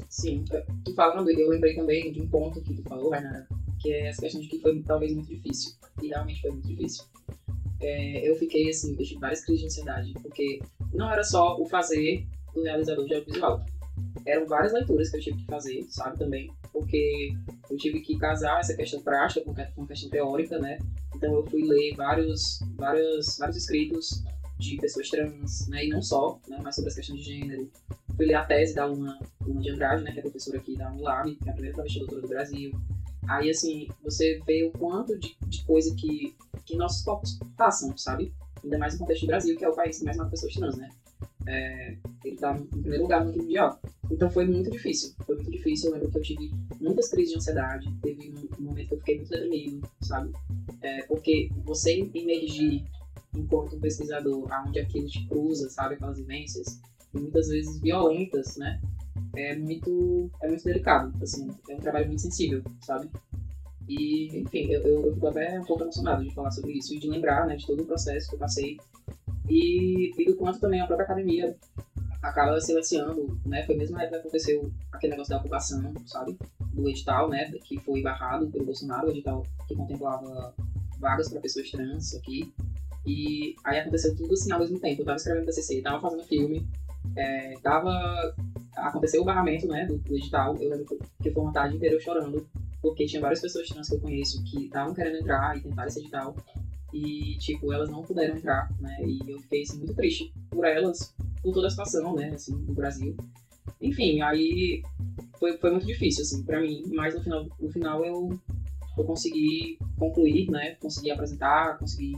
Sim, tu falando, eu lembrei também de um ponto que tu falou, Rainara, que é essa questão de que foi talvez muito difícil. E realmente foi muito difícil. É, eu fiquei, assim, eu tive várias crises de ansiedade, porque não era só o fazer do realizador de audiovisual. Eram várias leituras que eu tive que fazer, sabe, também. Porque eu tive que casar essa questão prática com a questão teórica, né? Então eu fui ler vários, vários, vários escritos de pessoas trans, né? E não só, né? Mas sobre as questões de gênero. Fui ler a tese da Luna, de Andrade, né? Que é professora aqui da Unilab, que é a primeira travesti doutora do Brasil. Aí, assim, você vê o quanto de, de coisa que, que nossos corpos passam, sabe? Ainda mais no contexto do Brasil, que é o país que mais mata pessoas trans, né? É, ele tá em primeiro lugar no mundial. Então foi muito difícil. Foi muito difícil. Eu lembro que eu tive muitas crises de ansiedade. Teve um momento que eu fiquei muito deprimido, sabe? É, porque você emergir enquanto um pesquisador, aonde aquilo te cruza, sabe? Aquelas vivências, muitas vezes violentas, né? É muito, é muito delicado. Assim, é um trabalho muito sensível, sabe? E, enfim, eu, eu, eu fico até um pouco emocionado de falar sobre isso e de lembrar, né, de todo o processo que eu passei e, e do quanto também a própria academia acaba silenciando, né? Foi mesmo época que aconteceu aquele negócio da ocupação, sabe? Do edital, né? Que foi barrado pelo Bolsonaro, o edital que contemplava vagas para pessoas trans aqui. E aí aconteceu tudo assim ao mesmo tempo. Eu tava escrevendo TCC, tava fazendo filme, é, tava... Aconteceu o barramento, né? Do, do edital. Eu lembro que foi uma tarde inteira eu chorando, porque tinha várias pessoas trans que eu conheço que estavam querendo entrar e tentar esse edital. E, tipo, elas não puderam entrar, né? E eu fiquei, assim, muito triste por elas, por toda a situação, né? Assim, no Brasil. Enfim, aí foi, foi muito difícil, assim, pra mim. Mas no final, no final eu, eu consegui concluir, né? Consegui apresentar, consegui...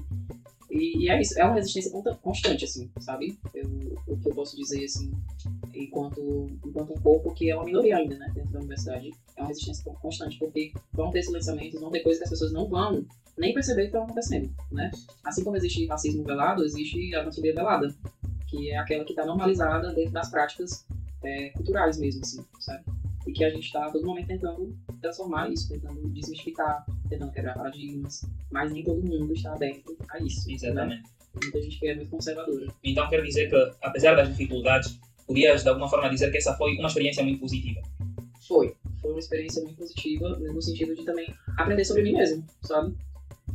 E, e é isso, é uma resistência constante, assim, sabe? Eu, o que eu posso dizer, assim, enquanto, enquanto um corpo que é uma minoria ainda, né? Dentro da universidade. É uma resistência constante, porque vão ter silenciamentos, vão ter coisas que as pessoas não vão nem perceber que está acontecendo, né? Assim como existe racismo velado, existe a transfobia velada, que é aquela que está normalizada dentro das práticas é, culturais mesmo, assim, sabe? E que a gente está a todo momento tentando transformar isso, tentando desmistificar, tentando quebrar paradigmas, mas nem todo mundo está aberto a isso. Né? Exatamente. Né? Muita gente que é muito conservadora. Então quer dizer que, apesar das dificuldades, podias de alguma forma dizer que essa foi uma experiência muito positiva? Foi. Foi uma experiência muito positiva, no sentido de também aprender sobre mim mesmo, sabe?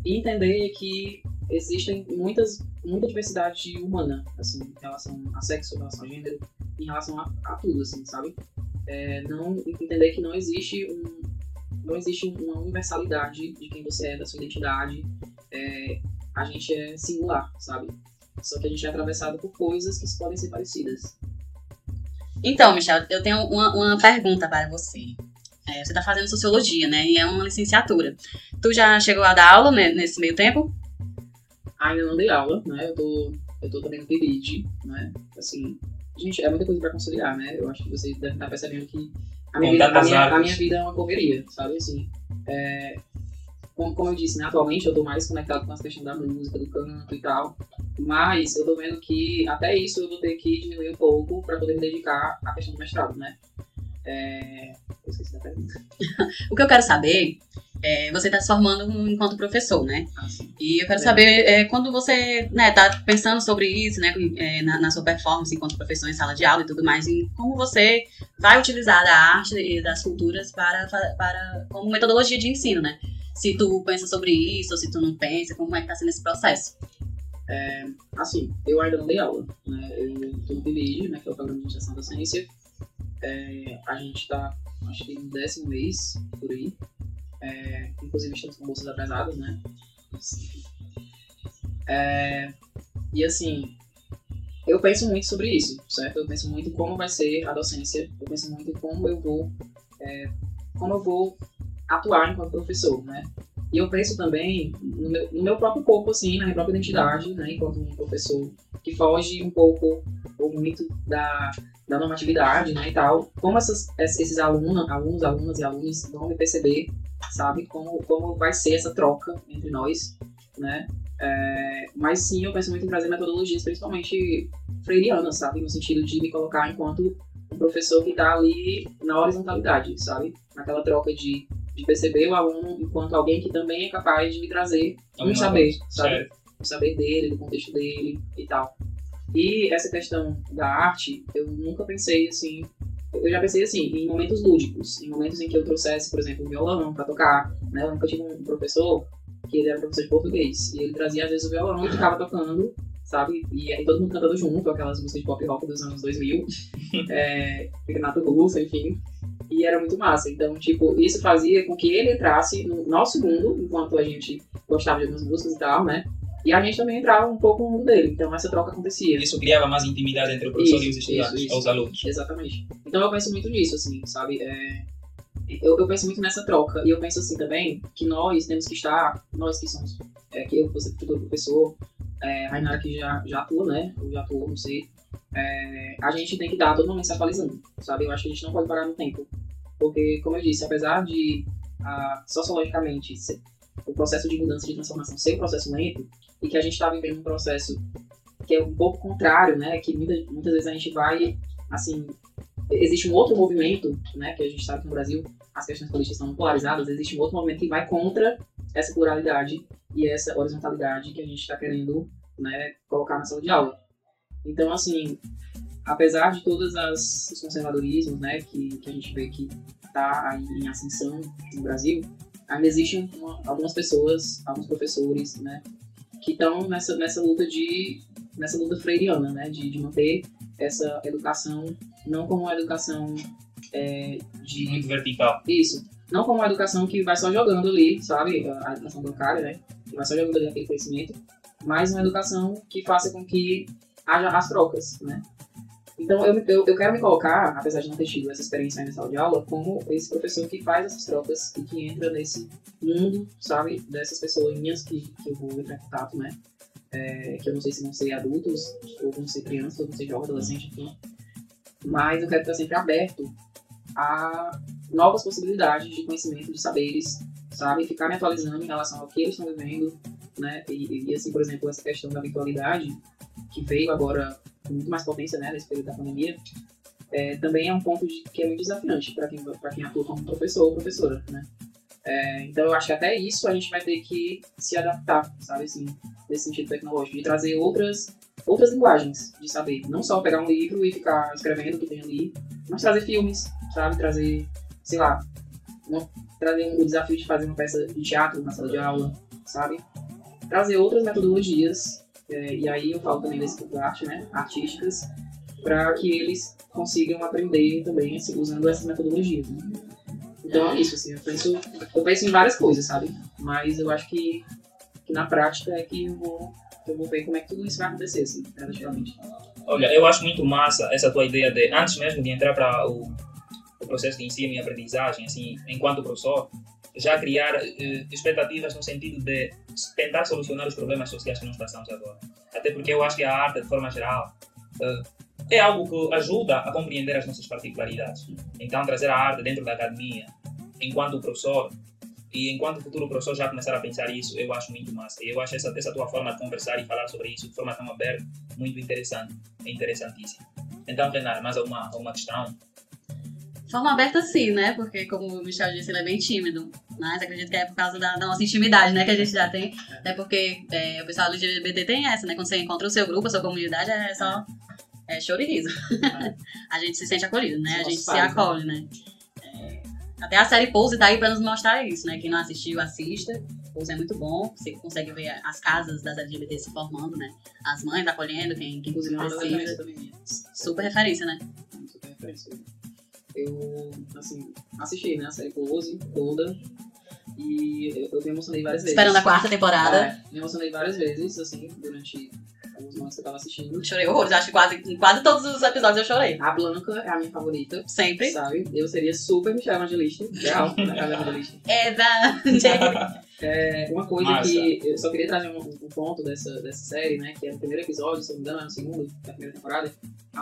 E entender que existem muitas, muita diversidade humana, assim, em relação a sexo, em relação a gênero, em relação a, a tudo, assim, sabe? É, não entender que não existe um, não existe uma universalidade de quem você é, da sua identidade. É, a gente é singular, sabe? Só que a gente é atravessado por coisas que podem ser parecidas. Então, Michel, eu tenho uma, uma pergunta para você. É, você está fazendo sociologia, né? E é uma licenciatura. Tu já chegou a dar aula né, nesse meio tempo? Ainda não dei aula, né? Eu tô, eu tô também no PIBID, né? Assim, gente, é muita coisa para conciliar, né? Eu acho que você deve estar percebendo que a minha, vida, a minha, a minha vida é uma correria, sabe? Assim, é, como, como, eu disse, né? Atualmente eu tô mais conectado com as questões da música, do canto e tal. Mas eu tô vendo que até isso eu vou ter que diminuir um pouco para poder me dedicar à questão do mestrado, né? É... Eu o que eu quero saber é, você está se formando enquanto professor, né? Ah, e eu quero saber, é, quando você está né, tá pensando sobre isso, né, é, na, na, sua performance enquanto professor em sala de aula e tudo mais, em como você vai utilizar a arte e das culturas para, para, como metodologia de ensino, né? Se tu pensa sobre isso ou se tu não pensa, como é que está sendo esse processo? É, assim, eu ainda não dei aula, né? Eu estou no PBI, né, que é o Programa de Iniciação da Ciência, é, a gente está, acho que no décimo mês, por aí. É, inclusive estamos com bolsas atrasadas, né? É, e assim, eu penso muito sobre isso, certo? Eu penso muito como vai ser a docência, eu penso muito como eu vou, é, como eu vou atuar enquanto professor, né? E eu penso também no meu, no meu, próprio corpo, assim, na minha própria identidade, né? Enquanto um professor que foge um pouco ou muito da, da normatividade, né, e tal, como essas, esses alunos, alunos, alunas e alunos vão me perceber, sabe, como, como vai ser essa troca entre nós, né, é, mas sim, eu penso muito em trazer metodologias, principalmente freirianas, sabe, no sentido de me colocar enquanto um professor que está ali na horizontalidade, sabe, naquela troca de, de perceber o aluno enquanto alguém que também é capaz de me trazer um saber, sabe, o saber dele, do contexto dele e tal. E essa questão da arte, eu nunca pensei assim. Eu já pensei assim, em momentos lúdicos, em momentos em que eu trouxesse, por exemplo, o violão para tocar. Né? Eu nunca tive um professor que ele era professor de português. E ele trazia, às vezes, o violão e ficava tocando, sabe? E aí todo mundo cantando junto, aquelas músicas de pop rock dos anos 2000, é, Renato Russo, enfim. E era muito massa. Então, tipo, isso fazia com que ele entrasse no nosso mundo, enquanto a gente gostava de algumas músicas e tal, né? E a gente também entrava um pouco no mundo dele, então essa troca acontecia. Isso criava mais intimidade entre o professor isso, e os estudantes, isso, isso. os alunos. Exatamente. Então eu penso muito nisso, assim, sabe? É... Eu, eu, penso muito nessa troca, e eu penso assim também, que nós temos que estar, nós que somos, é, que eu, você, futuro professor, é, a Rainara que já, já atua, né? Ou já atuou, não sei. é, a gente tem que estar todo momento se atualizando, sabe? Eu acho que a gente não pode parar no tempo. Porque, como eu disse, apesar de ah, sociologicamente o processo de mudança, de transformação ser um processo lento, e que a gente está vivendo um processo que é um pouco contrário, né? Que muitas, muitas vezes a gente vai, assim, existe um outro movimento, né? Que a gente sabe que no Brasil as questões políticas estão polarizadas, existe um outro movimento que vai contra essa pluralidade e essa horizontalidade que a gente está querendo, né? Colocar na sala de aula. Então, assim, apesar de todos os conservadorismos, né? Que, que a gente vê que está aí em ascensão no Brasil, ainda existem uma- algumas pessoas, alguns professores, né? Que estão nessa, nessa luta de nessa luta freiriana, né? De, de manter essa educação não como uma educação é, de Muito vertical. isso. Não como uma educação que vai só jogando ali, sabe? A a educação bancária, né? Que vai só jogando ali aquele conhecimento. Mas uma educação que faça com que haja as trocas, né? Então, eu, eu, eu quero me colocar, apesar de não ter tido essa experiência na sala de aula, como esse professor que faz essas trocas e que entra nesse mundo, sabe? Dessas pessoinhas que, que eu vou entrar em contato, né? É, que eu não sei se vão ser adultos, ou vão ser crianças, ou vão ser jovens, adolescentes, enfim. Mas eu quero estar sempre aberto a novas possibilidades de conhecimento, de saberes, sabe? Ficar me atualizando em relação ao que eles estão vivendo, né? E, e, assim, por exemplo, essa questão da virtualidade, que veio agora muito mais potência, né, nesse período da pandemia, é, também é um ponto de, que é muito desafiante para quem, quem atua como professor ou professora, né? É, então, eu acho que até isso a gente vai ter que se adaptar, sabe, assim, nesse sentido tecnológico, de trazer outras, outras linguagens de saber. Não só pegar um livro e ficar escrevendo o que tem ali, mas trazer filmes, sabe? Trazer, sei lá, uma- trazer um desafio de fazer uma peça de teatro na sala de aula, sabe? Trazer outras metodologias, é, e aí eu falo também de arte, né? Artísticas, para que eles consigam aprender também assim, usando essas metodologias. Né? Então é isso, assim, eu penso, eu penso em várias coisas, sabe? Mas eu acho que, que na prática é que eu vou, eu vou ver como é que tudo isso vai acontecer, assim, gradativamente. Olha, eu acho muito massa essa tua ideia de, antes mesmo de entrar para o, o processo de ensino e aprendizagem, assim, enquanto professor, já criar eh, expectativas no sentido de tentar solucionar os problemas sociais que nós passamos agora. Até porque eu acho que a arte, de forma geral, eh, é algo que ajuda a compreender as nossas particularidades. Então, trazer a arte dentro da academia, enquanto professor, e enquanto futuro professor já começar a pensar isso, eu acho muito massa. Eu acho essa, essa tua forma de conversar e falar sobre isso de forma tão aberta muito interessante, é interessantíssimo. Então, Renan, mais alguma, alguma questão? Forma aberta sim, né? Porque, como o Michel disse, ele é bem tímido. Mas acredito que é por causa da, da nossa intimidade, né? Que a gente já tem. Até porque é, o pessoal do LGBT tem essa, né? Quando você encontra o seu grupo, a sua comunidade, é só é choro e riso. a gente se sente acolhido, né? A gente se né? acolhe, né? É, até a série Pose tá aí pra nos mostrar isso, né? Quem não assistiu, assista. Pose é muito bom. Você consegue ver as casas das LGBT se formando, né? As mães acolhendo, quem, quem Inclusive, é precisa. também. Super referência, né? super referência. Eu, assim, assisti, né, a série Close toda. E eu, eu me emocionei várias vezes. Esperando a quarta temporada. É, me emocionei várias vezes, assim, durante alguns momentos que eu tava assistindo. Chorei horrores. Acho que quase, em quase todos os episódios eu chorei. A Blanca é a minha favorita, Sempre. sabe? Eu seria super Michelle Evangelista, real, Michelle Evangelista. É da. É, uma coisa Massa. que eu só queria trazer um, um ponto dessa, dessa série, né? Que é no primeiro episódio, se não me engano, é no segundo, da primeira temporada,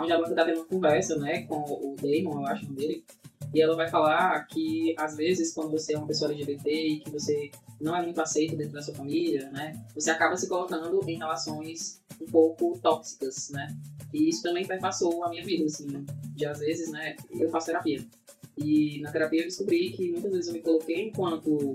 onde a Blanca tá tendo uma conversa, né, com o Damon, eu acho dele. E ela vai falar que, às vezes, quando você é uma pessoa LGBT e que você não é muito aceito dentro da sua família, né? Você acaba se colocando em relações um pouco tóxicas, né? E isso também perpassou a minha vida, assim, de às vezes, né? Eu faço terapia. E na terapia eu descobri que muitas vezes eu me coloquei enquanto,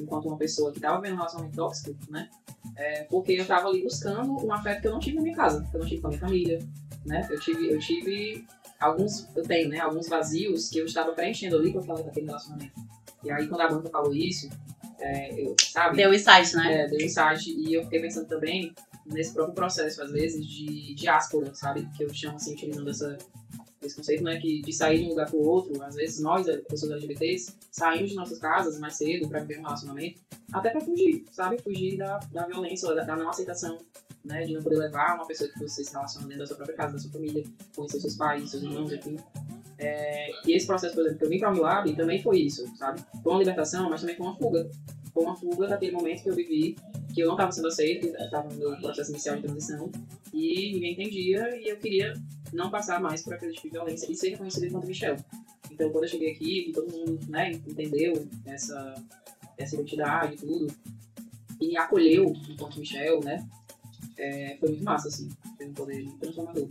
enquanto uma pessoa que estava vendo um relacionamento tóxico, né? É, porque eu estava ali buscando um afeto que eu não tive na minha casa, que eu não tive com a minha família, né? Eu tive, eu tive alguns, eu tenho, né? Alguns vazios que eu estava preenchendo ali com aquele relacionamento. E aí quando a banca falou isso, é, eu, sabe? Deu insight, né? É, deu insight e eu fiquei pensando também nesse próprio processo, às vezes, de diáspora, sabe? Que eu chamo assim, utilizando essa, esse conceito, né? Que de sair de um lugar para o outro, às vezes nós, eh, pessoas LGBTs, saímos de nossas casas mais cedo para viver um relacionamento, até para fugir, sabe? Fugir da, da violência, da, da não aceitação, né? De não poder levar uma pessoa que você se relaciona dentro da sua própria casa, da sua família, conhecer seus pais, seus irmãos, enfim. É, e esse processo, por exemplo, que eu vim para o Unilab também foi isso, sabe? Foi uma libertação, mas também foi uma fuga. Foi uma fuga daquele momento que eu vivi, que eu não estava sendo aceito, estava no processo inicial de transição, e ninguém entendia, e eu queria não passar mais por aquele tipo de violência e ser reconhecido enquanto Michel. Então, quando eu cheguei aqui, todo mundo né, entendeu essa, essa identidade e tudo, e acolheu enquanto Michel, né, é, foi muito massa, assim. Foi um poder transformador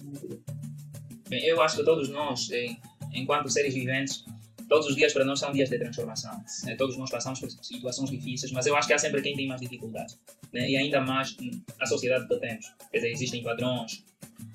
eu acho que todos nós, enquanto seres viventes, todos os dias para nós são dias de transformação. né? Todos nós passamos por situações difíceis, mas eu acho que há sempre quem tem mais dificuldades. né? E ainda mais a sociedade que temos. Quer dizer, existem padrões.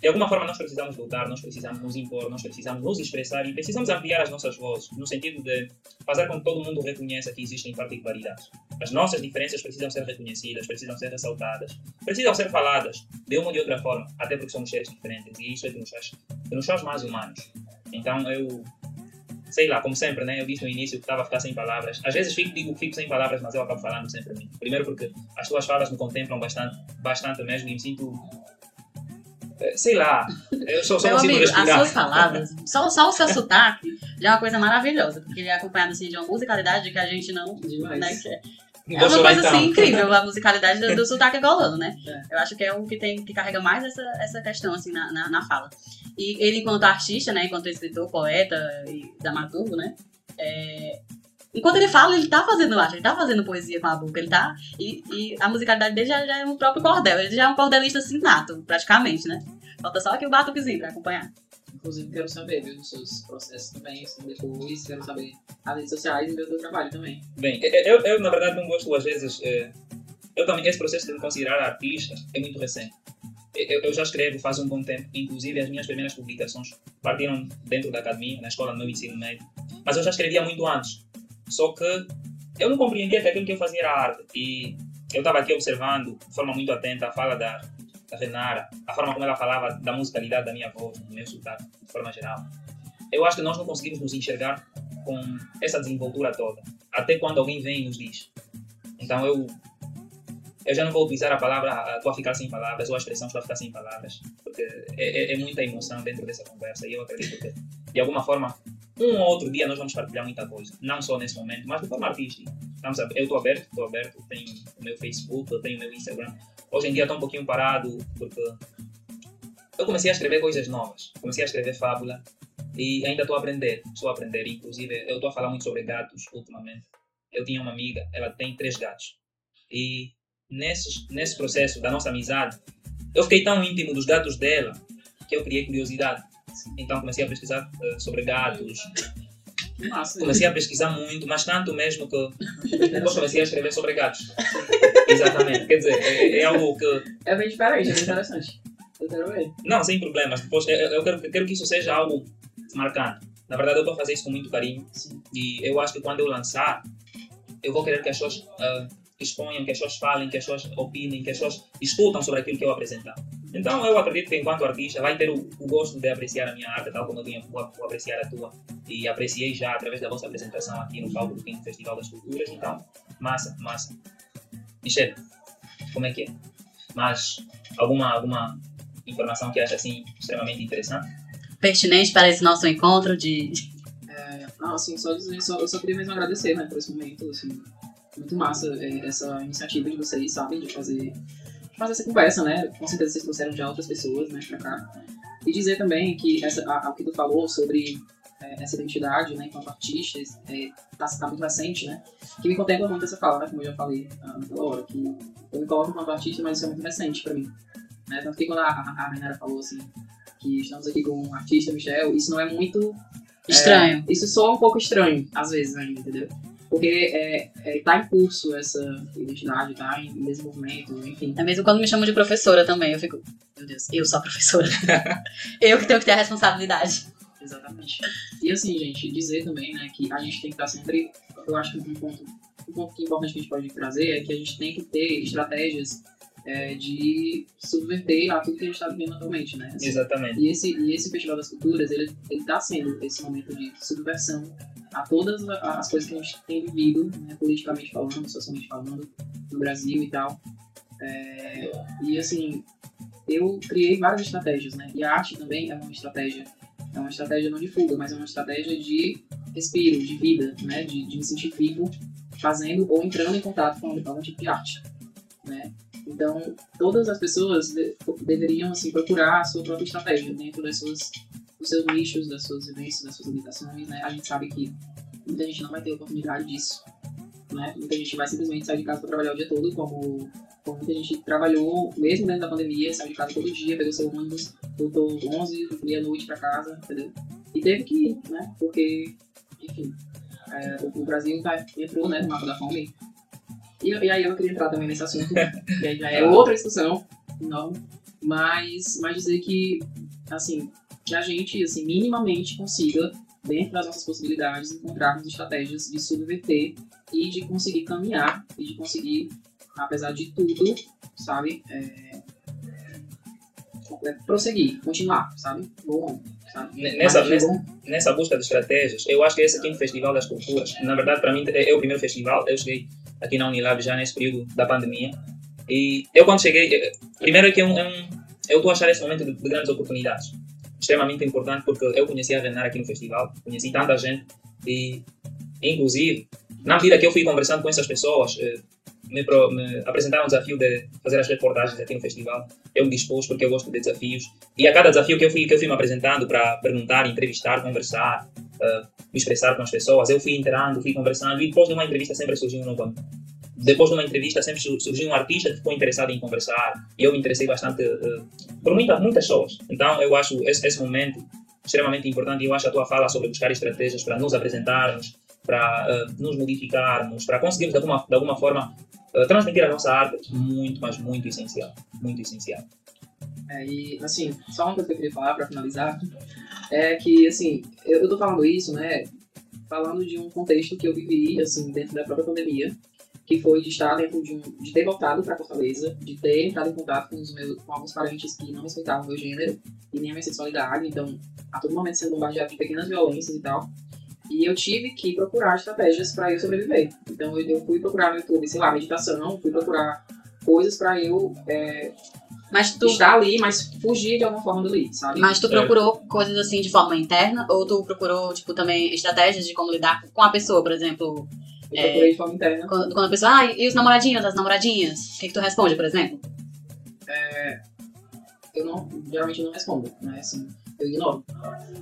De alguma forma nós precisamos lutar, nós precisamos nos impor, nós precisamos nos expressar e precisamos ampliar as nossas vozes, no sentido de fazer com que todo mundo reconheça que existem particularidades. As nossas diferenças precisam ser reconhecidas, precisam ser ressaltadas, precisam ser faladas de uma ou de outra forma, até porque somos seres diferentes e isso é que nos faz, que nos faz mais humanos. Então eu sei lá, como sempre, né? Eu disse no início que estava a ficar sem palavras. Às vezes fico, digo que fico sem palavras, mas eu acabo falando sempre a mim. Primeiro porque as tuas falas me contemplam bastante, bastante mesmo e me sinto. eh, Sei lá, eu só, só Meu consigo amigo, as respirar. suas palavras, só, só o seu sotaque já é uma coisa maravilhosa, porque ele é acompanhado assim, de uma musicalidade que a gente não. Demais. Né, que é Não é uma coisa assim incrível, a musicalidade do, do sotaque angolano, né? É. Eu acho que é o que, tem, que carrega mais essa, essa questão assim, na, na, na fala. E ele, enquanto artista, né, enquanto escritor, poeta e dramaturgo, né? é, enquanto ele fala, ele tá fazendo arte, ele tá fazendo poesia com a boca, ele tá. E, e a musicalidade dele já, já é um próprio cordel, ele já é um cordelista assim nato, praticamente, né? Falta só aqui o batuquezinho pra acompanhar. Inclusive, quero saber viu, dos seus processos também, depois. Quero saber as redes sociais e ver o teu trabalho também. Bem, eu, eu na verdade não gosto às vezes. eh, Eu também, esse processo de me considerar artista é muito recente. Eu, eu já escrevo faz um bom tempo, inclusive as minhas primeiras publicações partiram dentro da academia, na escola, no meu ensino médio. Mas eu já escrevia muito antes. Só que eu não compreendia que aquilo que eu fazia era arte. E eu estava aqui observando de forma muito atenta a fala da, da Renara, a forma como ela falava da musicalidade da minha voz, do meu sotaque, de forma geral. Eu acho que nós não conseguimos nos enxergar com essa desenvoltura toda, até quando alguém vem e nos diz. Então eu eu já não vou utilizar a palavra ah, estou a ficar sem palavras ou a expressão estou a ficar sem palavras, porque é, é- é muita emoção dentro dessa conversa e eu acredito que de alguma forma um ou outro dia nós vamos partilhar muita coisa, não só nesse momento, mas de forma artística. A- eu estou aberto, estou aberto, tenho o meu Facebook, eu tenho o meu Instagram. Hoje em dia estou um pouquinho parado porque eu comecei a escrever coisas novas, comecei a escrever fábula e ainda estou a aprender, estou a aprender. Inclusive, eu estou a falar muito sobre gatos ultimamente. Eu tinha uma amiga, ela tem três gatos. E nesse, nesse processo da nossa amizade, eu fiquei tão íntimo dos gatos dela que eu criei curiosidade. Então comecei a pesquisar eh, sobre gatos, Massa. comecei a pesquisar muito, mas tanto mesmo que depois comecei a escrever sobre gatos. Exatamente, quer dizer, é, é algo que É bem diferente, é bem interessante. Eu quero ver. Não, sem problemas. Depois, eu, eu quero, eu quero que isso seja algo marcante. Na verdade, eu estou a fazer isso com muito carinho. Sim. E eu acho que quando eu lançar, eu vou querer que as pessoas ah, exponham, que as pessoas falem, que as pessoas opinem, que as pessoas discutam sobre aquilo que eu apresentar. Então, eu acredito que enquanto artista vai ter o, o gosto de apreciar a minha arte, tal como eu vou, vou apreciar a tua. E apreciei já através da vossa apresentação aqui no palco do Quinto Festival das Culturas. Então, massa, massa. Michelle, como é que é? Mas alguma, alguma informação que acha assim extremamente interessante? Pertinente para esse nosso encontro de. É, não, assim, só dizer, só, eu só queria mesmo agradecer, né, por esse momento, assim, muito massa é, essa iniciativa de vocês, sabem, de fazer, fazer essa conversa, né, com certeza vocês trouxeram já outras pessoas, né, pra cá, e dizer também que essa, a, a que tu falou sobre é, essa identidade, né, enquanto artistas, é, tá, tá muito recente, né, que me contempla muito essa fala, né, como eu já falei ah, naquela hora, que eu me coloco enquanto artista, mas isso é muito recente pra mim, né, tanto que quando a, a, a Renata falou, assim, que estamos aqui com o artista Michel, isso não é muito Estranho. isso soa um pouco estranho, às vezes ainda, entendeu? Porque é, é, tá em curso essa identidade, tá em desenvolvimento, enfim. É mesmo quando me chamam de professora também, eu fico. Meu Deus, eu sou a professora. eu que tenho que ter a responsabilidade. Exatamente. E assim, gente, dizer também, né, que a gente tem que estar sempre. Eu acho que um ponto, um ponto que é importante que a gente pode trazer é que a gente tem que ter estratégias é, de subverter a tudo que a gente está vivendo atualmente, né? Assim, Exatamente. E esse, e esse Festival das Culturas, ele está sendo esse momento de subversão a todas as coisas que a gente tem vivido, né, politicamente falando, socialmente falando, no Brasil e tal. É, e assim, eu criei várias estratégias, né? E a arte também é uma estratégia. É uma estratégia não de fuga, mas é uma estratégia de respiro, de vida, né? De, de me sentir vivo fazendo ou entrando em contato com algum tipo de arte, né? Então, todas as pessoas de- deveriam assim, procurar a sua própria estratégia dentro das suas, dos seus nichos, das suas vivências, das suas limitações. Né? A gente sabe que muita gente não vai ter oportunidade disso. Né? Muita gente vai simplesmente sair de casa para trabalhar o dia todo, como, como muita gente trabalhou, mesmo dentro da pandemia, saiu de casa todo dia, pegou seu ônibus, voltou 11, meia-noite para casa, entendeu? E teve que ir, né? Porque, enfim, é, o, Brasil tá, entrou né, no mapa da fome. E, e aí eu queria entrar também nesse assunto, que já é outra discussão, não, mas, mas dizer que, assim, que a gente, assim, minimamente consiga, dentro das nossas possibilidades, encontrarmos estratégias de subverter e de conseguir caminhar e de conseguir, apesar de tudo, sabe, é, é, prosseguir, continuar, sabe, bom, sabe? Nessa- nessa- bom, nessa busca de estratégias, eu acho que esse quinto Festival das Culturas, na verdade, para mim, é é o primeiro festival. Eu cheguei aqui na Unilab já nesse período da pandemia. E eu, quando cheguei, eh, primeiro é que é um, é um- eu estou a achar esse momento de, de grandes oportunidades. Extremamente importante, porque eu conheci a Renar aqui no festival, conheci tanta gente. E, inclusive, na medida que eu fui conversando com essas pessoas, eh, me, pro- me apresentaram o desafio de fazer as reportagens aqui no festival. Eu me dispus, porque eu gosto de desafios. E a cada desafio que eu fui, que eu fui me apresentando para perguntar, entrevistar, conversar, eh, me expressar com as pessoas, eu fui entrando, fui conversando, e depois de uma entrevista sempre surgiu um novo. Depois de uma entrevista sempre su- surgiu um artista que ficou interessado em conversar, e eu me interessei bastante eh, por muita, muitas pessoas. Então eu acho esse, esse momento extremamente importante, e eu acho a tua fala sobre buscar estratégias para nos apresentarmos, para eh, nos modificarmos, para conseguirmos de alguma, de alguma forma eh, transmitir a nossa arte muito, mas muito essencial, muito essencial. É, e, assim, só uma coisa que eu queria falar para finalizar é que, assim, eu, eu tô falando isso, né, falando de um contexto que eu vivi, assim, dentro da própria pandemia, que foi de estar dentro de um, de ter voltado para Fortaleza, de ter entrado em contato com, os meus, com alguns parentes que não respeitavam o meu gênero e nem a minha sexualidade, então, a todo momento sendo bombardeado de pequenas violências e tal. E eu tive que procurar estratégias para eu sobreviver. Então, eu, eu fui procurar no YouTube, sei lá, meditação, fui procurar coisas para eu é, Mas tu, estar ali, mas fugir de alguma forma dali, sabe? mas tu É. procurou coisas assim de forma interna? Ou tu procurou, tipo, também estratégias de como lidar com a pessoa, por exemplo? Eu procurei de forma interna. Quando, quando a pessoa, ah, e os namoradinhos, as namoradinhas? O que, que tu responde, por exemplo? Eu não, geralmente não respondo, né? Assim, eu ignoro.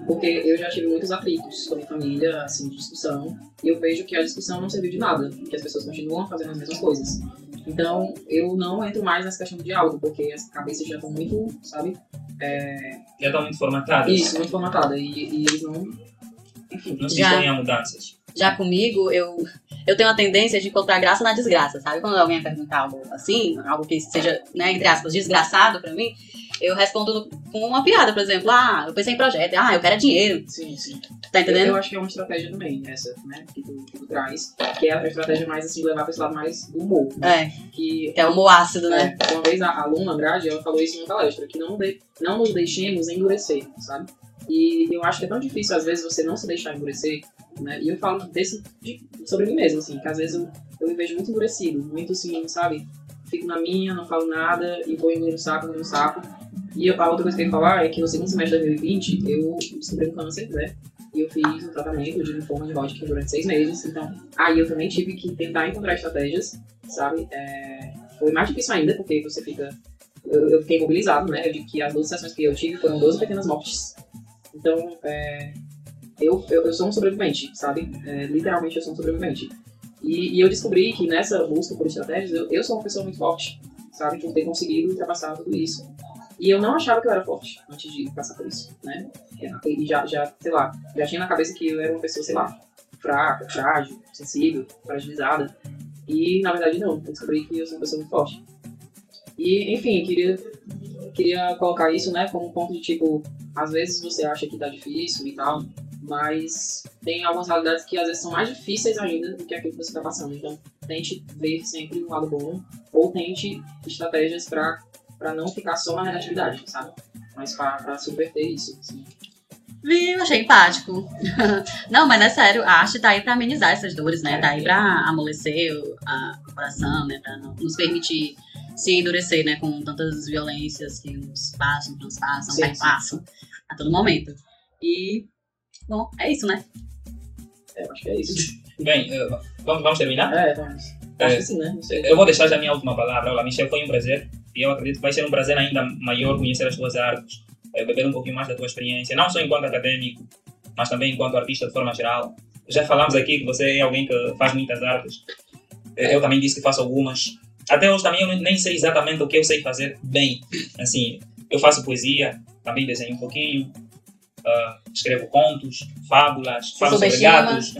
Porque eu já tive muitos atritos com a minha família, assim, de discussão, e eu vejo que a discussão não serviu de nada, que as pessoas continuam fazendo as mesmas coisas. Então, eu não entro mais nessa questão de diálogo, porque as cabeças já estão muito, sabe? É, Já estão muito formatadas, isso, muito formatada, e, e eles não. Enfim. não se Já. dispõem a mudanças. Já comigo, eu, eu tenho a tendência de encontrar graça na desgraça, sabe? Quando alguém pergunta algo assim, algo que seja, né, entre aspas, desgraçado pra mim, eu respondo com uma piada, por exemplo. Ah, eu pensei em projeto. Ah, eu quero é dinheiro. Sim, sim. Tá Eu, entendendo? eu acho que é uma estratégia também, essa, né? Que tu, que tu traz, que é a estratégia mais, assim, de levar pra esse lado mais do humor. Né? É, Que que é humor ácido, né? É, uma vez a aluna Andrade, ela falou isso em uma palestra, que não, de- não nos deixemos endurecer, sabe? E eu acho que é tão difícil, às vezes, você não se deixar endurecer, né? E eu falo desse, de- sobre mim mesmo, assim, que às vezes eu, eu me vejo muito endurecido, muito assim, sabe? Fico na minha, não falo nada, e vou engolir no saco, engolir no saco. E a outra coisa que eu ia falar é que no segundo semestre de 2020, eu descobri um câncer, né? E eu fiz um tratamento de linfoma de Hodgkin durante seis meses, então aí eu também tive que tentar encontrar estratégias, sabe? É, foi mais difícil ainda, porque você fica. Eu, eu fiquei imobilizado, né? Digo que as 12 sessões que eu tive foram 12 pequenas mortes. Então, é, eu, eu, eu sou um sobrevivente, sabe? É, literalmente eu sou um sobrevivente. E, e eu descobri que nessa busca por estratégias, eu, eu sou uma pessoa muito forte, sabe? Por ter conseguido ultrapassar tudo isso. E eu não achava que eu era forte antes de passar por isso, né? E já, já, sei lá, já tinha na cabeça que eu era uma pessoa, sei lá, fraca, frágil, sensível, fragilizada. E na verdade não, eu descobri que eu sou uma pessoa muito forte. E, enfim, queria, queria colocar isso, né, como um ponto de tipo, às vezes você acha que tá difícil e tal, mas tem algumas realidades que às vezes são mais difíceis ainda do que aquilo que você tá passando. Então, tente ver sempre um lado bom, ou tente estratégias pra não ficar só na negatividade, sabe? Mas pra subverter isso. Assim. Viu? Achei empático. Não, mas é sério, a arte tá aí pra amenizar essas dores, né? Tá aí pra amolecer o, coração, né? Pra não nos permitir se endurecer, né? Com tantas violências que nos passam, transpassam, perpassam a todo momento. E, bom, é isso, né? É, eu acho que é isso. Bem, eh, vamos, vamos terminar? É, vamos. Acho É. que sim, né? Não sei. Eu vou deixar já a minha última palavra. Olá, Michel, foi um prazer. E eu acredito que vai ser um prazer ainda maior conhecer as tuas artes, eh, beber um pouquinho mais da tua experiência, não só enquanto acadêmico, mas também enquanto artista de forma geral. Já falamos aqui que você é alguém que faz muitas artes. Eu também disse que faço algumas. Até hoje também eu nem sei exatamente o que eu sei fazer bem. Assim, eu faço poesia, também desenho um pouquinho, ah, escrevo contos, fábulas, falo sobre gatos.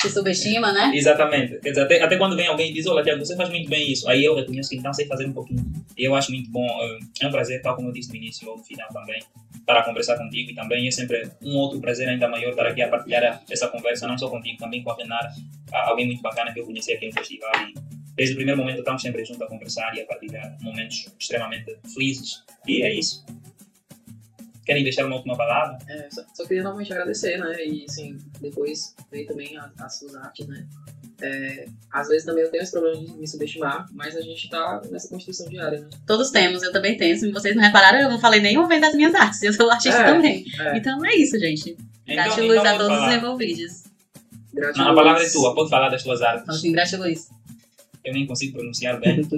Se subestima, né? Exatamente. Quer dizer, até, até quando vem alguém e diz, olha, Tiago, você faz muito bem isso. Aí eu reconheço que então sei fazer um pouquinho. Eu acho muito bom. eh, É um prazer, tal como eu disse no início ou no final também, estar a conversar contigo. E também é sempre um outro prazer ainda maior estar aqui a partilhar essa conversa, não só contigo, também com a Renara, alguém muito bacana que eu conheci aqui no festival. E desde o primeiro momento estamos sempre juntos a conversar e a partilhar momentos extremamente felizes. E é isso. Querem deixar uma última palavra? É, só, só queria novamente agradecer, né? E assim, depois ver também a- as suas artes, né? É, às vezes também eu tenho esse problema de me subestimar, mas a gente tá nessa construção diária, né? Todos temos, eu também tenho. Se vocês não repararam, eu não falei nenhuma vez das minhas artes. Eu sou artista É, também. É, Então é isso, gente. Gratiluz a vamos todos os falar. envolvidos. gratiluz. Não, a palavra é tua, pode falar das tuas artes. Então, assim, gratiluz. Eu nem consigo pronunciar bem.